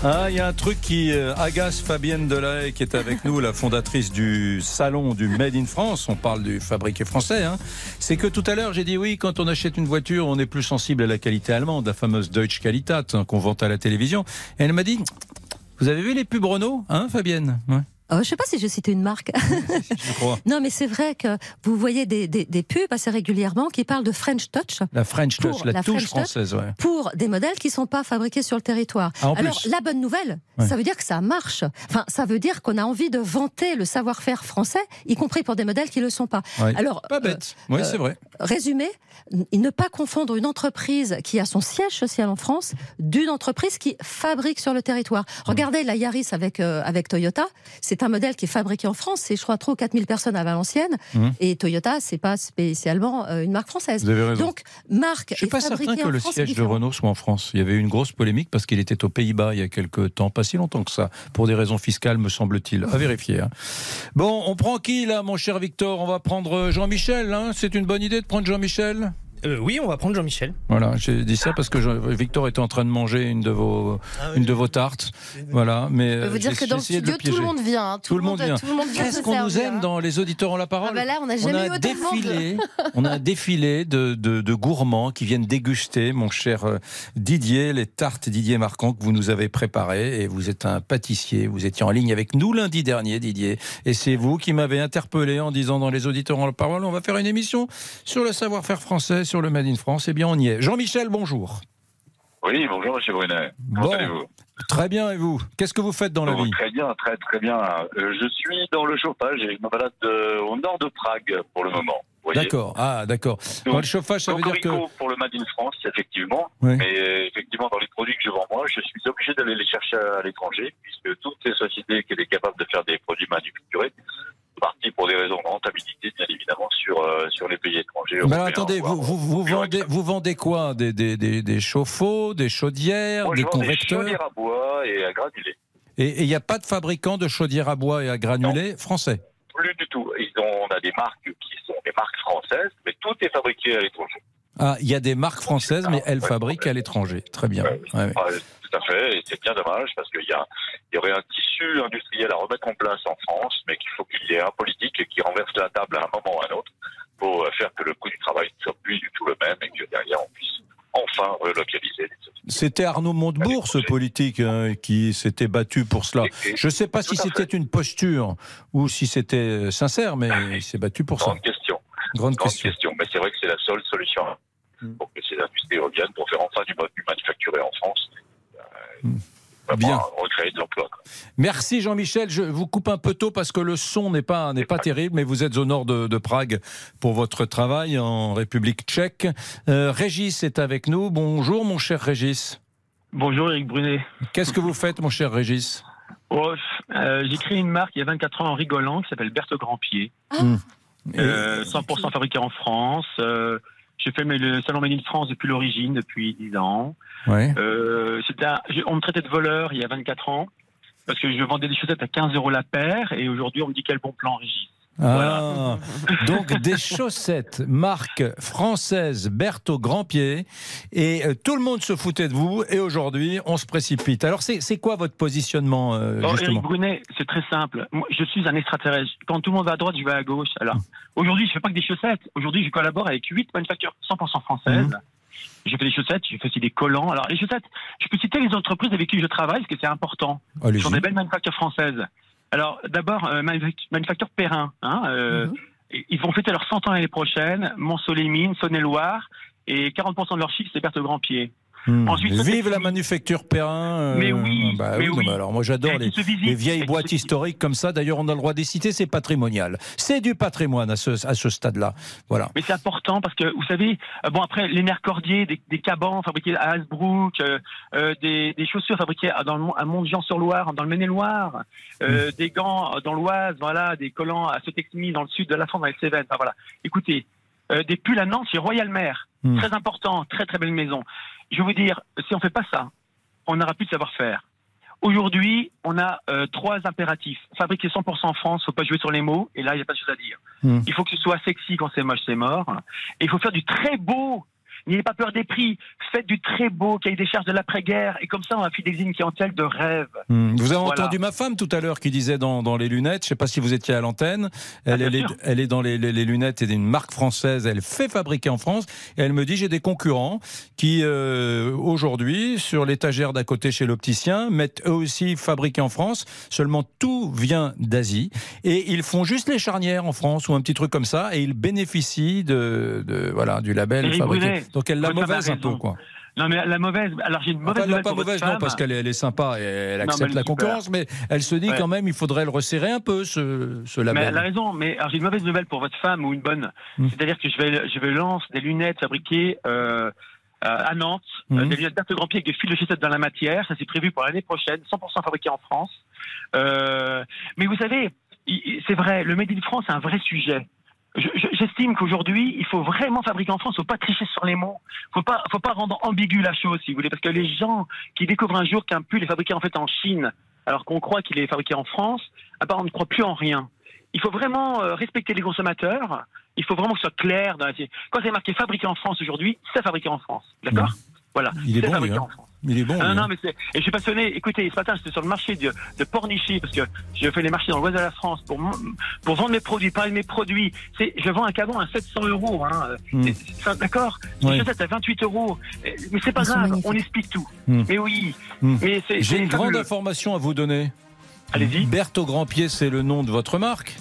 Ah, il y a un truc qui euh, agace Fabienne Delahaye, qui est avec nous, la fondatrice du salon du Made in France. On parle du fabriqué français. hein. C'est que tout à l'heure, j'ai dit oui, quand on achète une voiture, on est plus sensible à la qualité allemande, la fameuse Deutsche Qualität hein, qu'on vante à la télévision. Et elle m'a dit, vous avez vu les pubs Renault, hein, Fabienne? Ouais, Euh, je sais pas si j'ai cité une marque. Je crois. non, mais c'est vrai que vous voyez des, des, des pubs assez régulièrement qui parlent de French Touch. La French Touch, la, la touche French Touch. française, ouais. pour des modèles qui sont pas fabriqués sur le territoire. Ah, Alors plus. la bonne nouvelle, Ouais. ça veut dire que ça marche. Enfin, ça veut dire qu'on a envie de vanter le savoir-faire français, y compris pour des modèles qui le sont pas. Ouais. Alors Pas bête. Oui, c'est vrai. Résumé, n- ne pas confondre une entreprise qui a son siège social en France d'une entreprise qui fabrique sur le territoire. Regardez la Yaris avec, euh, avec Toyota. C'est un modèle qui est fabriqué en France. C'est, je crois, 3 ou 4 000 personnes à Valenciennes. Mhm. Et Toyota, c'est pas spécialement euh, une marque française. Vous avez raison. Donc, marque Je suis pas certain que le France, c'est siège de. Renault soit en France. Il y avait eu une grosse polémique parce qu'il était aux Pays-Bas il y a quelques temps, pas si longtemps que ça, pour des raisons fiscales, me semble-t-il. À vérifier. hein. Bon, on prend qui là, mon cher Victor? On va prendre euh, Jean-Michel. hein C'est une bonne idée de prendre Jean-Michel? Euh, oui, on va prendre Jean-Michel. Voilà, j'ai dit ça parce que Victor était en train de manger une de vos, une de vos tartes. Voilà, mais Je peux vous euh, dire j'ai- que dans le studio, tout le piéger. monde vient. hein. Tout le monde vient. Tout le monde vient Qu'est-ce qu'on nous aime hein. dans les auditeurs ont la parole? Ah bah là, on a eu un autant de monde. défilé, on a un défilé de, de- de gourmands qui viennent déguster, mon cher euh, Didier, les tartes Didier Marquand que vous nous avez préparées. Et vous êtes un pâtissier. Vous étiez en ligne avec nous lundi dernier, Didier. Et c'est vous qui m'avez interpellé en disant dans les auditeurs ont la parole, on va faire une émission sur le savoir-faire français, sur le Made in France. Eh bien, on y est. Jean-Michel, bonjour. Oui, bonjour Monsieur Brunet. Comment Bon. allez-vous? Très bien, et vous? Qu'est-ce que vous faites dans la Oh, vie? Très bien, très très bien. Euh, je suis dans le chauffage et je me balade euh, au nord de Prague pour le moment. vous. D'accord, ah d'accord. Dans le chauffage, ça veut dire que... Pour le Made in France, effectivement. Oui. Mais euh, effectivement, dans les produits que je vends moi, je suis obligé d'aller les chercher à l'étranger, puisque toutes ces sociétés qui sont capables de faire des produits manufacturés sont parties pour des raisons de rentabilité, bien évidemment, sur, euh, sur les pays étrangers. Ben attendez, vous, vous, vous vendez, vous vendez quoi? Des, des, des, des chauffe-eau, des chaudières, Moi, des vends des convecteurs? chaudières à bois et à granulés. Et il n'y a pas de fabricant de chaudières à bois et à granulés français? Plus du tout. Ils ont, on a des marques qui sont des marques françaises, mais tout est fabriqué à l'étranger. Ah, il y a des marques françaises, mais elles fabriquent à l'étranger. Très bien. Ouais, ouais. Ouais, tout à fait, et c'est bien dommage parce qu'il y, a- il y aurait un tissu industriel à remettre en place en France, mais qu'il faut qu'il y ait un politique qui renverse la table à un moment ou à un autre pour euh, faire que le coût du travail ne soit plus du tout le même et que derrière on puisse enfin relocaliser les sociétés. C'était Arnaud Montebourg, ce politique, hein, qui s'était battu pour cela. Je ne sais pas si c'était une posture ou si c'était sincère, mais il s'est battu pour ça. Grande question. Grande Grande question. question. Mais c'est vrai que c'est la seule solution pour que ces industries reviennent, pour faire enfin du, du manufacturé en France Bien. recréer de l'emploi. Merci Jean-Michel. Je vous coupe un peu tôt parce que le son n'est pas n'est pas terrible, mais vous êtes au nord de, de Prague pour votre travail en République tchèque. Euh, Régis est avec nous. Bonjour mon cher Régis. Bonjour Eric Brunet. Qu'est-ce que vous faites mon cher Régis? Oh, euh, J'ai créé une marque il y a 24 ans en rigolant qui s'appelle Berthe Grandpied. Hmm. Euh, 100% fabriqué en France. J'ai fait le salon Made in France depuis l'origine, depuis 10 ans. Ouais. Euh, c'était un- je- on me traitait de voleur il y a 24 ans parce que je vendais des chaussettes à 15 euros la paire et aujourd'hui on me dit quel bon plan Régis. Ah, donc des chaussettes marque française Berthaud Grandpied et euh, tout le monde se foutait de vous et aujourd'hui on se précipite. Alors c'est c'est quoi votre positionnement euh, Oh, justement? Eric Brunet, c'est très simple. Moi, je suis un extraterrestre. Quand tout le monde va à droite, je vais à gauche. Alors, aujourd'hui, je fais pas que des chaussettes. Aujourd'hui, je collabore avec huit manufactures 100% françaises. Mhm. Je fais des chaussettes, je fais aussi des collants. Alors, les chaussettes, je peux citer les entreprises avec qui je travaille, parce que c'est important. Ce sont des belles manufactures françaises. Alors, d'abord, euh, manufact- manufacture Perrin. Hein, euh, et- Ils vont fêter leurs 100 ans l'année prochaine. Mont-Soleil-Mines, Saône-et-Loire. Et 40% de leur chiffre, c'est Berthe Grandpied. Hmm. Ensuite, Vive la manufacture Perrin. euh, Mais oui, bah mais non, oui. alors moi j'adore les, vieilles boîtes historiques comme ça. D'ailleurs, on a le droit de les citer, c'est patrimonial. C'est du patrimoine à ce, à ce stade-là. Voilà. Mais c'est important parce que, vous savez, euh, bon, après, les nerfs cordiers, des, des cabans fabriqués à Hasbrook, euh, des, des chaussures fabriquées à- dans le, Mont- à Montjean-sur-Loire, dans le Maine-et-Loire, euh, des gants dans l'Oise, voilà, des collants à Sotexmy, dans le sud de la France, dans les Cévennes. Enfin, voilà. Écoutez, euh, des pulls à Nantes chez Royal Mer. Mm. Très important, très très belle maison. Je vais vous dire, si on fait pas ça, on n'aura plus de savoir-faire. Aujourd'hui, on a euh, trois impératifs. Fabriquer 100% en France, faut pas jouer sur les mots, et là, il n'y a pas de chose à dire. Hmm. Il faut que ce soit sexy quand c'est moche, c'est mort. Et il faut faire du très beau. N'ayez pas peur des prix. Faites du très beau, cahier des charges de l'après-guerre. Et comme ça, on va fidéliser une clientèle de rêve. Hmm. Vous avez Voilà. entendu ma femme tout à l'heure qui disait dans, dans les lunettes, je ne sais pas si vous étiez à l'antenne, elle, Ah, elle, est, sûr. elle est dans les, les- les lunettes et d'une marque française, elle fait fabriquer en France, et elle me dit j'ai des concurrents qui euh, aujourd'hui, sur l'étagère d'à côté chez l'opticien, mettent eux aussi fabriqué en France, seulement tout vient d'Asie, et ils font juste les charnières en France ou un petit truc comme ça, et ils bénéficient de, de- voilà, du label fabriqué. Donc elle l'a mauvaise un peu, quoi. Non, mais la mauvaise. Alors, j'ai une mauvaise Enfin, elle n'est pas mauvaise, non, parce qu'elle est, elle est sympa et elle accepte elle la super. concurrence, mais elle se dit Ouais. quand même il faudrait le resserrer un peu, ce, ce Mais elle a raison, mais j'ai une mauvaise nouvelle pour votre femme ou une bonne. Hmm. C'est-à-dire que je vais, je vais lancer des lunettes fabriquées euh, à Nantes, Hmm. euh, des lunettes Berthe Grandpied avec des fils de chaussettes dans la matière. Ça, c'est prévu pour l'année prochaine, 100% fabriquées en France. Euh, mais vous savez, c'est vrai, le Made in France, c'est un vrai sujet. Je- je- J'estime qu'aujourd'hui, il faut vraiment fabriquer en France. Il faut pas tricher sur les mots. Faut pas, faut pas rendre ambigu la chose, si vous voulez, parce que les gens qui découvrent un jour qu'un pull est fabriqué en fait en Chine, alors qu'on croit qu'il est fabriqué en France, ah ben, on ne croit plus en rien. Il faut vraiment euh, respecter les consommateurs. Il faut vraiment que ce soit clair. Dans la... Quand c'est marqué fabriqué en France aujourd'hui, c'est fabriqué en France. D'accord Voilà. Il est bon, fabriqué hein. en France. Il est bon. Ah, lui, non, hein. mais c'est. Et je suis passionné. Écoutez, ce matin, j'étais sur le marché de, de Pornichy, parce que je fais les marchés dans l'ouest de la France pour, pour vendre mes produits, parler de mes produits. C'est, je vends un caban à 700 euros. Hein. Hmm. C'est- c'est- D'accord? Une Ouais. chaussette à 28 euros. Eh, Mais c'est pas Ils grave, on explique tout. Hmm. Mais oui. Hmm. Mais c'est, J'ai c'est une grande fabuleux. information à vous donner. Allez-y. Berthe au Grand Pied, c'est le nom de votre marque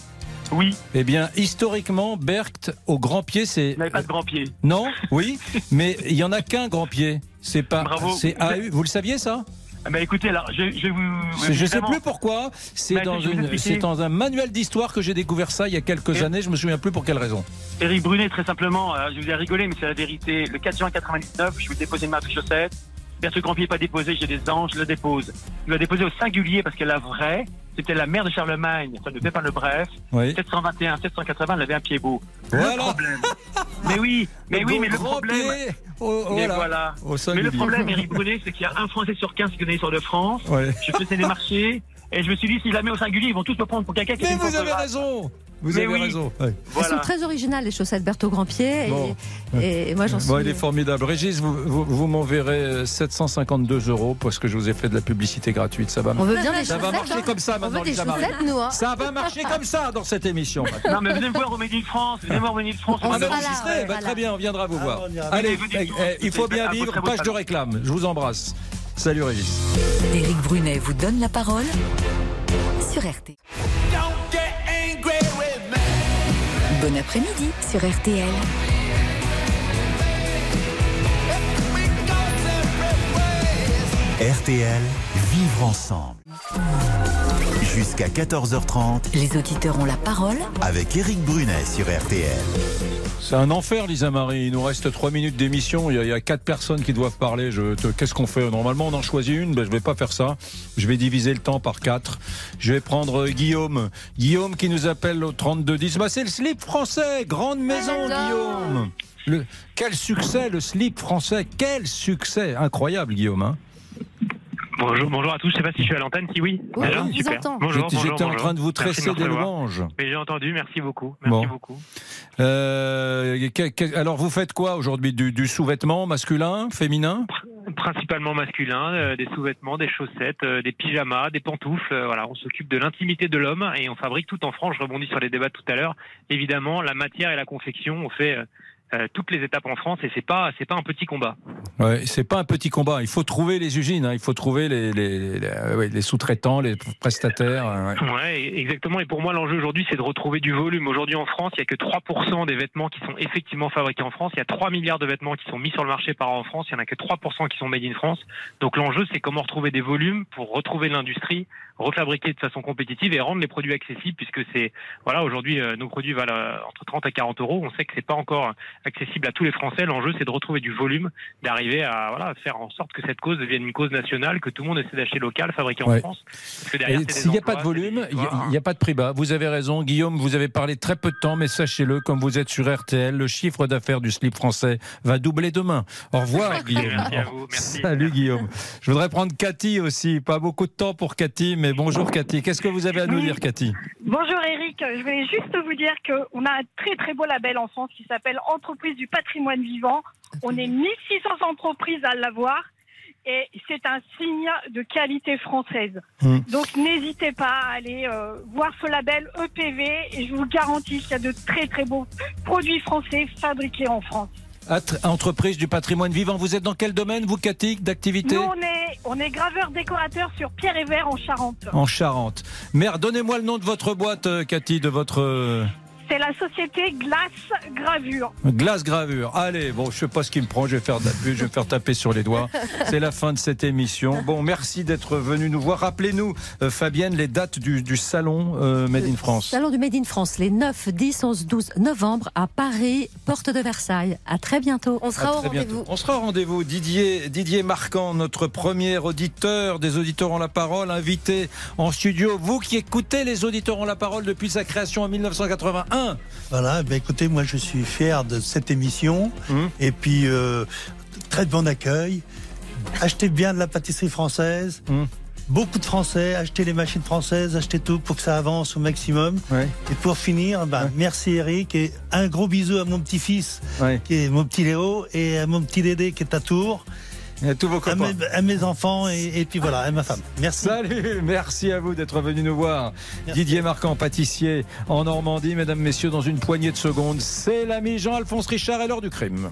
Oui. Eh bien, historiquement, Berthe au Grand Pied, c'est. Vous n'avez pas de grand pied. Non, oui, mais il y en a qu'un Grand Pied. C'est pas. Bravo. C'est AU. Vous le saviez ça? Ah bah écoutez, alors, je, je vous. Je sais plus pourquoi. C'est dans, vous une- c'est un manuel d'histoire que j'ai découvert ça il y a quelques Et- années. Je me souviens plus pour quelle raison. Eric Brunet, très simplement, euh, je vous ai rigolé, mais c'est la vérité. Le 4 juin 99, je vais déposer une marque de Berthe Grandpied pas déposé, j'ai des anges, je la dépose. Je la déposé au singulier parce que la vraie, c'était la mère de Charlemagne, celle de Pépin le Bref. Oui. 721, 780, elle avait un pied beau. Voilà. Le problème. mais oui, mais oui, mais le problème. Pied au- Mais voilà, voilà. au Mais le problème, Eric Brunet, c'est qu'il y a un Français sur 15 qui connaît l'histoire de France. Ouais. Je faisais des marchés. Et je me suis dit, si je la mets au singulier, ils vont tous me prendre pour quelqu'un qui Mais vous avez raison. Vous Mais avez oui. raison. ouais. Elles sont très originales, les chaussettes Berthaud Grandpied. Et, Bon. et moi, j'en suis. Bon, il est formidable. Régis, vous, vous, vous m'enverrez euh, 752 euros parce que je vous ai fait de la publicité gratuite. Ça va, On veut bien des ça va marcher hein. comme ça On maintenant, veut des Lisa nous, hein. Ça va marcher comme ça dans cette émission. maintenant. Non, mais venez me voir au Made in France. Venez me voir au Made in France. On va va enregistrer. Bah, Très bien, on viendra vous voir. on ira. Allez, eh, eh, il faut bien vivre. Page de réclame. Je vous embrasse. Salut Régis. Éric Brunet vous donne la parole sur RT. Bon après-midi sur RTL. RTL, vivre ensemble. Jusqu'à 14h30. Les auditeurs ont la parole avec Eric Brunet sur RTL. C'est un enfer, Lisa Marie. Il nous reste trois minutes d'émission. Il, y a quatre personnes qui doivent parler. Qu'est-ce qu'on fait? Normalement, on en choisit une. Ben, je vais pas faire ça. Je vais diviser le temps par quatre. Je vais prendre Guillaume. Guillaume qui nous appelle au 3210. Bah, c'est le slip français. Grande maison, Guillaume. Le, quel succès, le slip français. Quel succès. Incroyable, Guillaume. Hein Bonjour, bonjour à tous. Je ne sais pas si je suis à l'antenne. Si oui, oui super. Bonjour, J'étais en train de vous tresser des louanges. Mais j'ai entendu. Merci beaucoup. Merci beaucoup. Euh, alors, vous faites quoi aujourd'hui du, sous-vêtement masculin, féminin? Principalement masculin, euh, des sous-vêtements, des chaussettes, euh, des pyjamas, des pantoufles. voilà, on s'occupe de l'intimité de l'homme et on fabrique tout en France. Je rebondis sur les débats tout à l'heure. Évidemment, la matière et la confection, on fait euh, toutes les étapes en France et c'est pas c'est pas un petit combat. Ouais, c'est pas un petit combat. Il faut trouver les usines, hein. il faut trouver les, les, les, les sous-traitants, les prestataires. Hein, ouais. exactement. Et pour moi, l'enjeu aujourd'hui, c'est de retrouver du volume. Aujourd'hui, en France, il y a que 3% des vêtements qui sont effectivement fabriqués en France. Il y a 3 milliards de vêtements qui sont mis sur le marché par an en France. Il y en a que 3% qui sont made in France. Donc l'enjeu, c'est comment retrouver des volumes pour retrouver l'industrie, refabriquer de façon compétitive et rendre les produits accessibles, puisque c'est voilà aujourd'hui euh, nos produits valent euh, entre 30 et 40 euros. On sait que c'est pas encore accessible à tous les Français. L'enjeu, c'est de retrouver du volume, d'arriver à voilà, faire en sorte que cette cause devienne une cause nationale, que tout le monde essaie d'acheter local, fabriqué en France. S'il n'y a pas de volume, il n'y a, pas de prix bas. Vous avez raison, Guillaume, vous avez parlé très peu de temps, mais sachez-le, comme vous êtes sur RTL, le chiffre d'affaires du slip français va doubler demain. Au revoir, Guillaume. Merci à vous. Merci. Salut, Guillaume. Je voudrais prendre Cathy aussi. Pas beaucoup de temps pour Cathy, mais bonjour, Cathy. Qu'est-ce que vous avez à nous dire, Cathy? Bonjour, Eric. Je voulais juste vous dire qu'on a un très, très beau label en France qui s'appelle Entreprise du patrimoine vivant. On est 1600 entreprises à l'avoir et c'est un signe de qualité française. Hmm. Donc n'hésitez pas à aller euh, voir ce label EPV et je vous garantis qu'il y a de très très beaux produits français fabriqués en France. Entreprise du patrimoine vivant, vous êtes dans quel domaine, vous, Cathy, d'activité Nous, on est, on est graveur décorateur sur Pierre et Vert en Charente. En Charente. Mère, donnez-moi le nom de votre boîte, euh, Cathy, de votre... Euh, c'est la société Glace Gravure. Glace Gravure. Allez, bon, je sais pas ce qui me prend, je vais faire je vais faire taper sur les doigts. C'est la fin de cette émission. Bon, merci d'être venu nous voir. Rappelez-nous, euh, Fabienne, les dates du, salon euh, Made in France. Salon du Made in France, les 9, 10, 11, 12 novembre à Paris, porte de Versailles. À très bientôt. On sera au rendez-vous. On sera au rendez-vous. Didier, Didier Marquand, notre premier auditeur des auditeurs ont la parole, invité en studio. Vous qui écoutez les auditeurs ont la parole depuis sa création en 1981 voilà, ben écoutez, moi je suis fier de cette émission. Hum. Et puis, euh, très bon accueil. Achetez bien de la pâtisserie française. Hum. Beaucoup de Français, achetez les machines françaises, achetez tout pour que ça avance au maximum. Et pour finir, ben, merci Eric et un gros bisou à mon petit-fils, qui est mon petit Léo, et à mon petit Dédé qui est à Tours. À tous vos copains. À mes, enfants et, puis voilà, à ma femme. Merci. Salut, merci à vous d'être venu nous voir. Didier Marquand, pâtissier en Normandie, mesdames, messieurs, dans une poignée de secondes. C'est l'ami Jean-Alphonse Richard et l'heure du crime.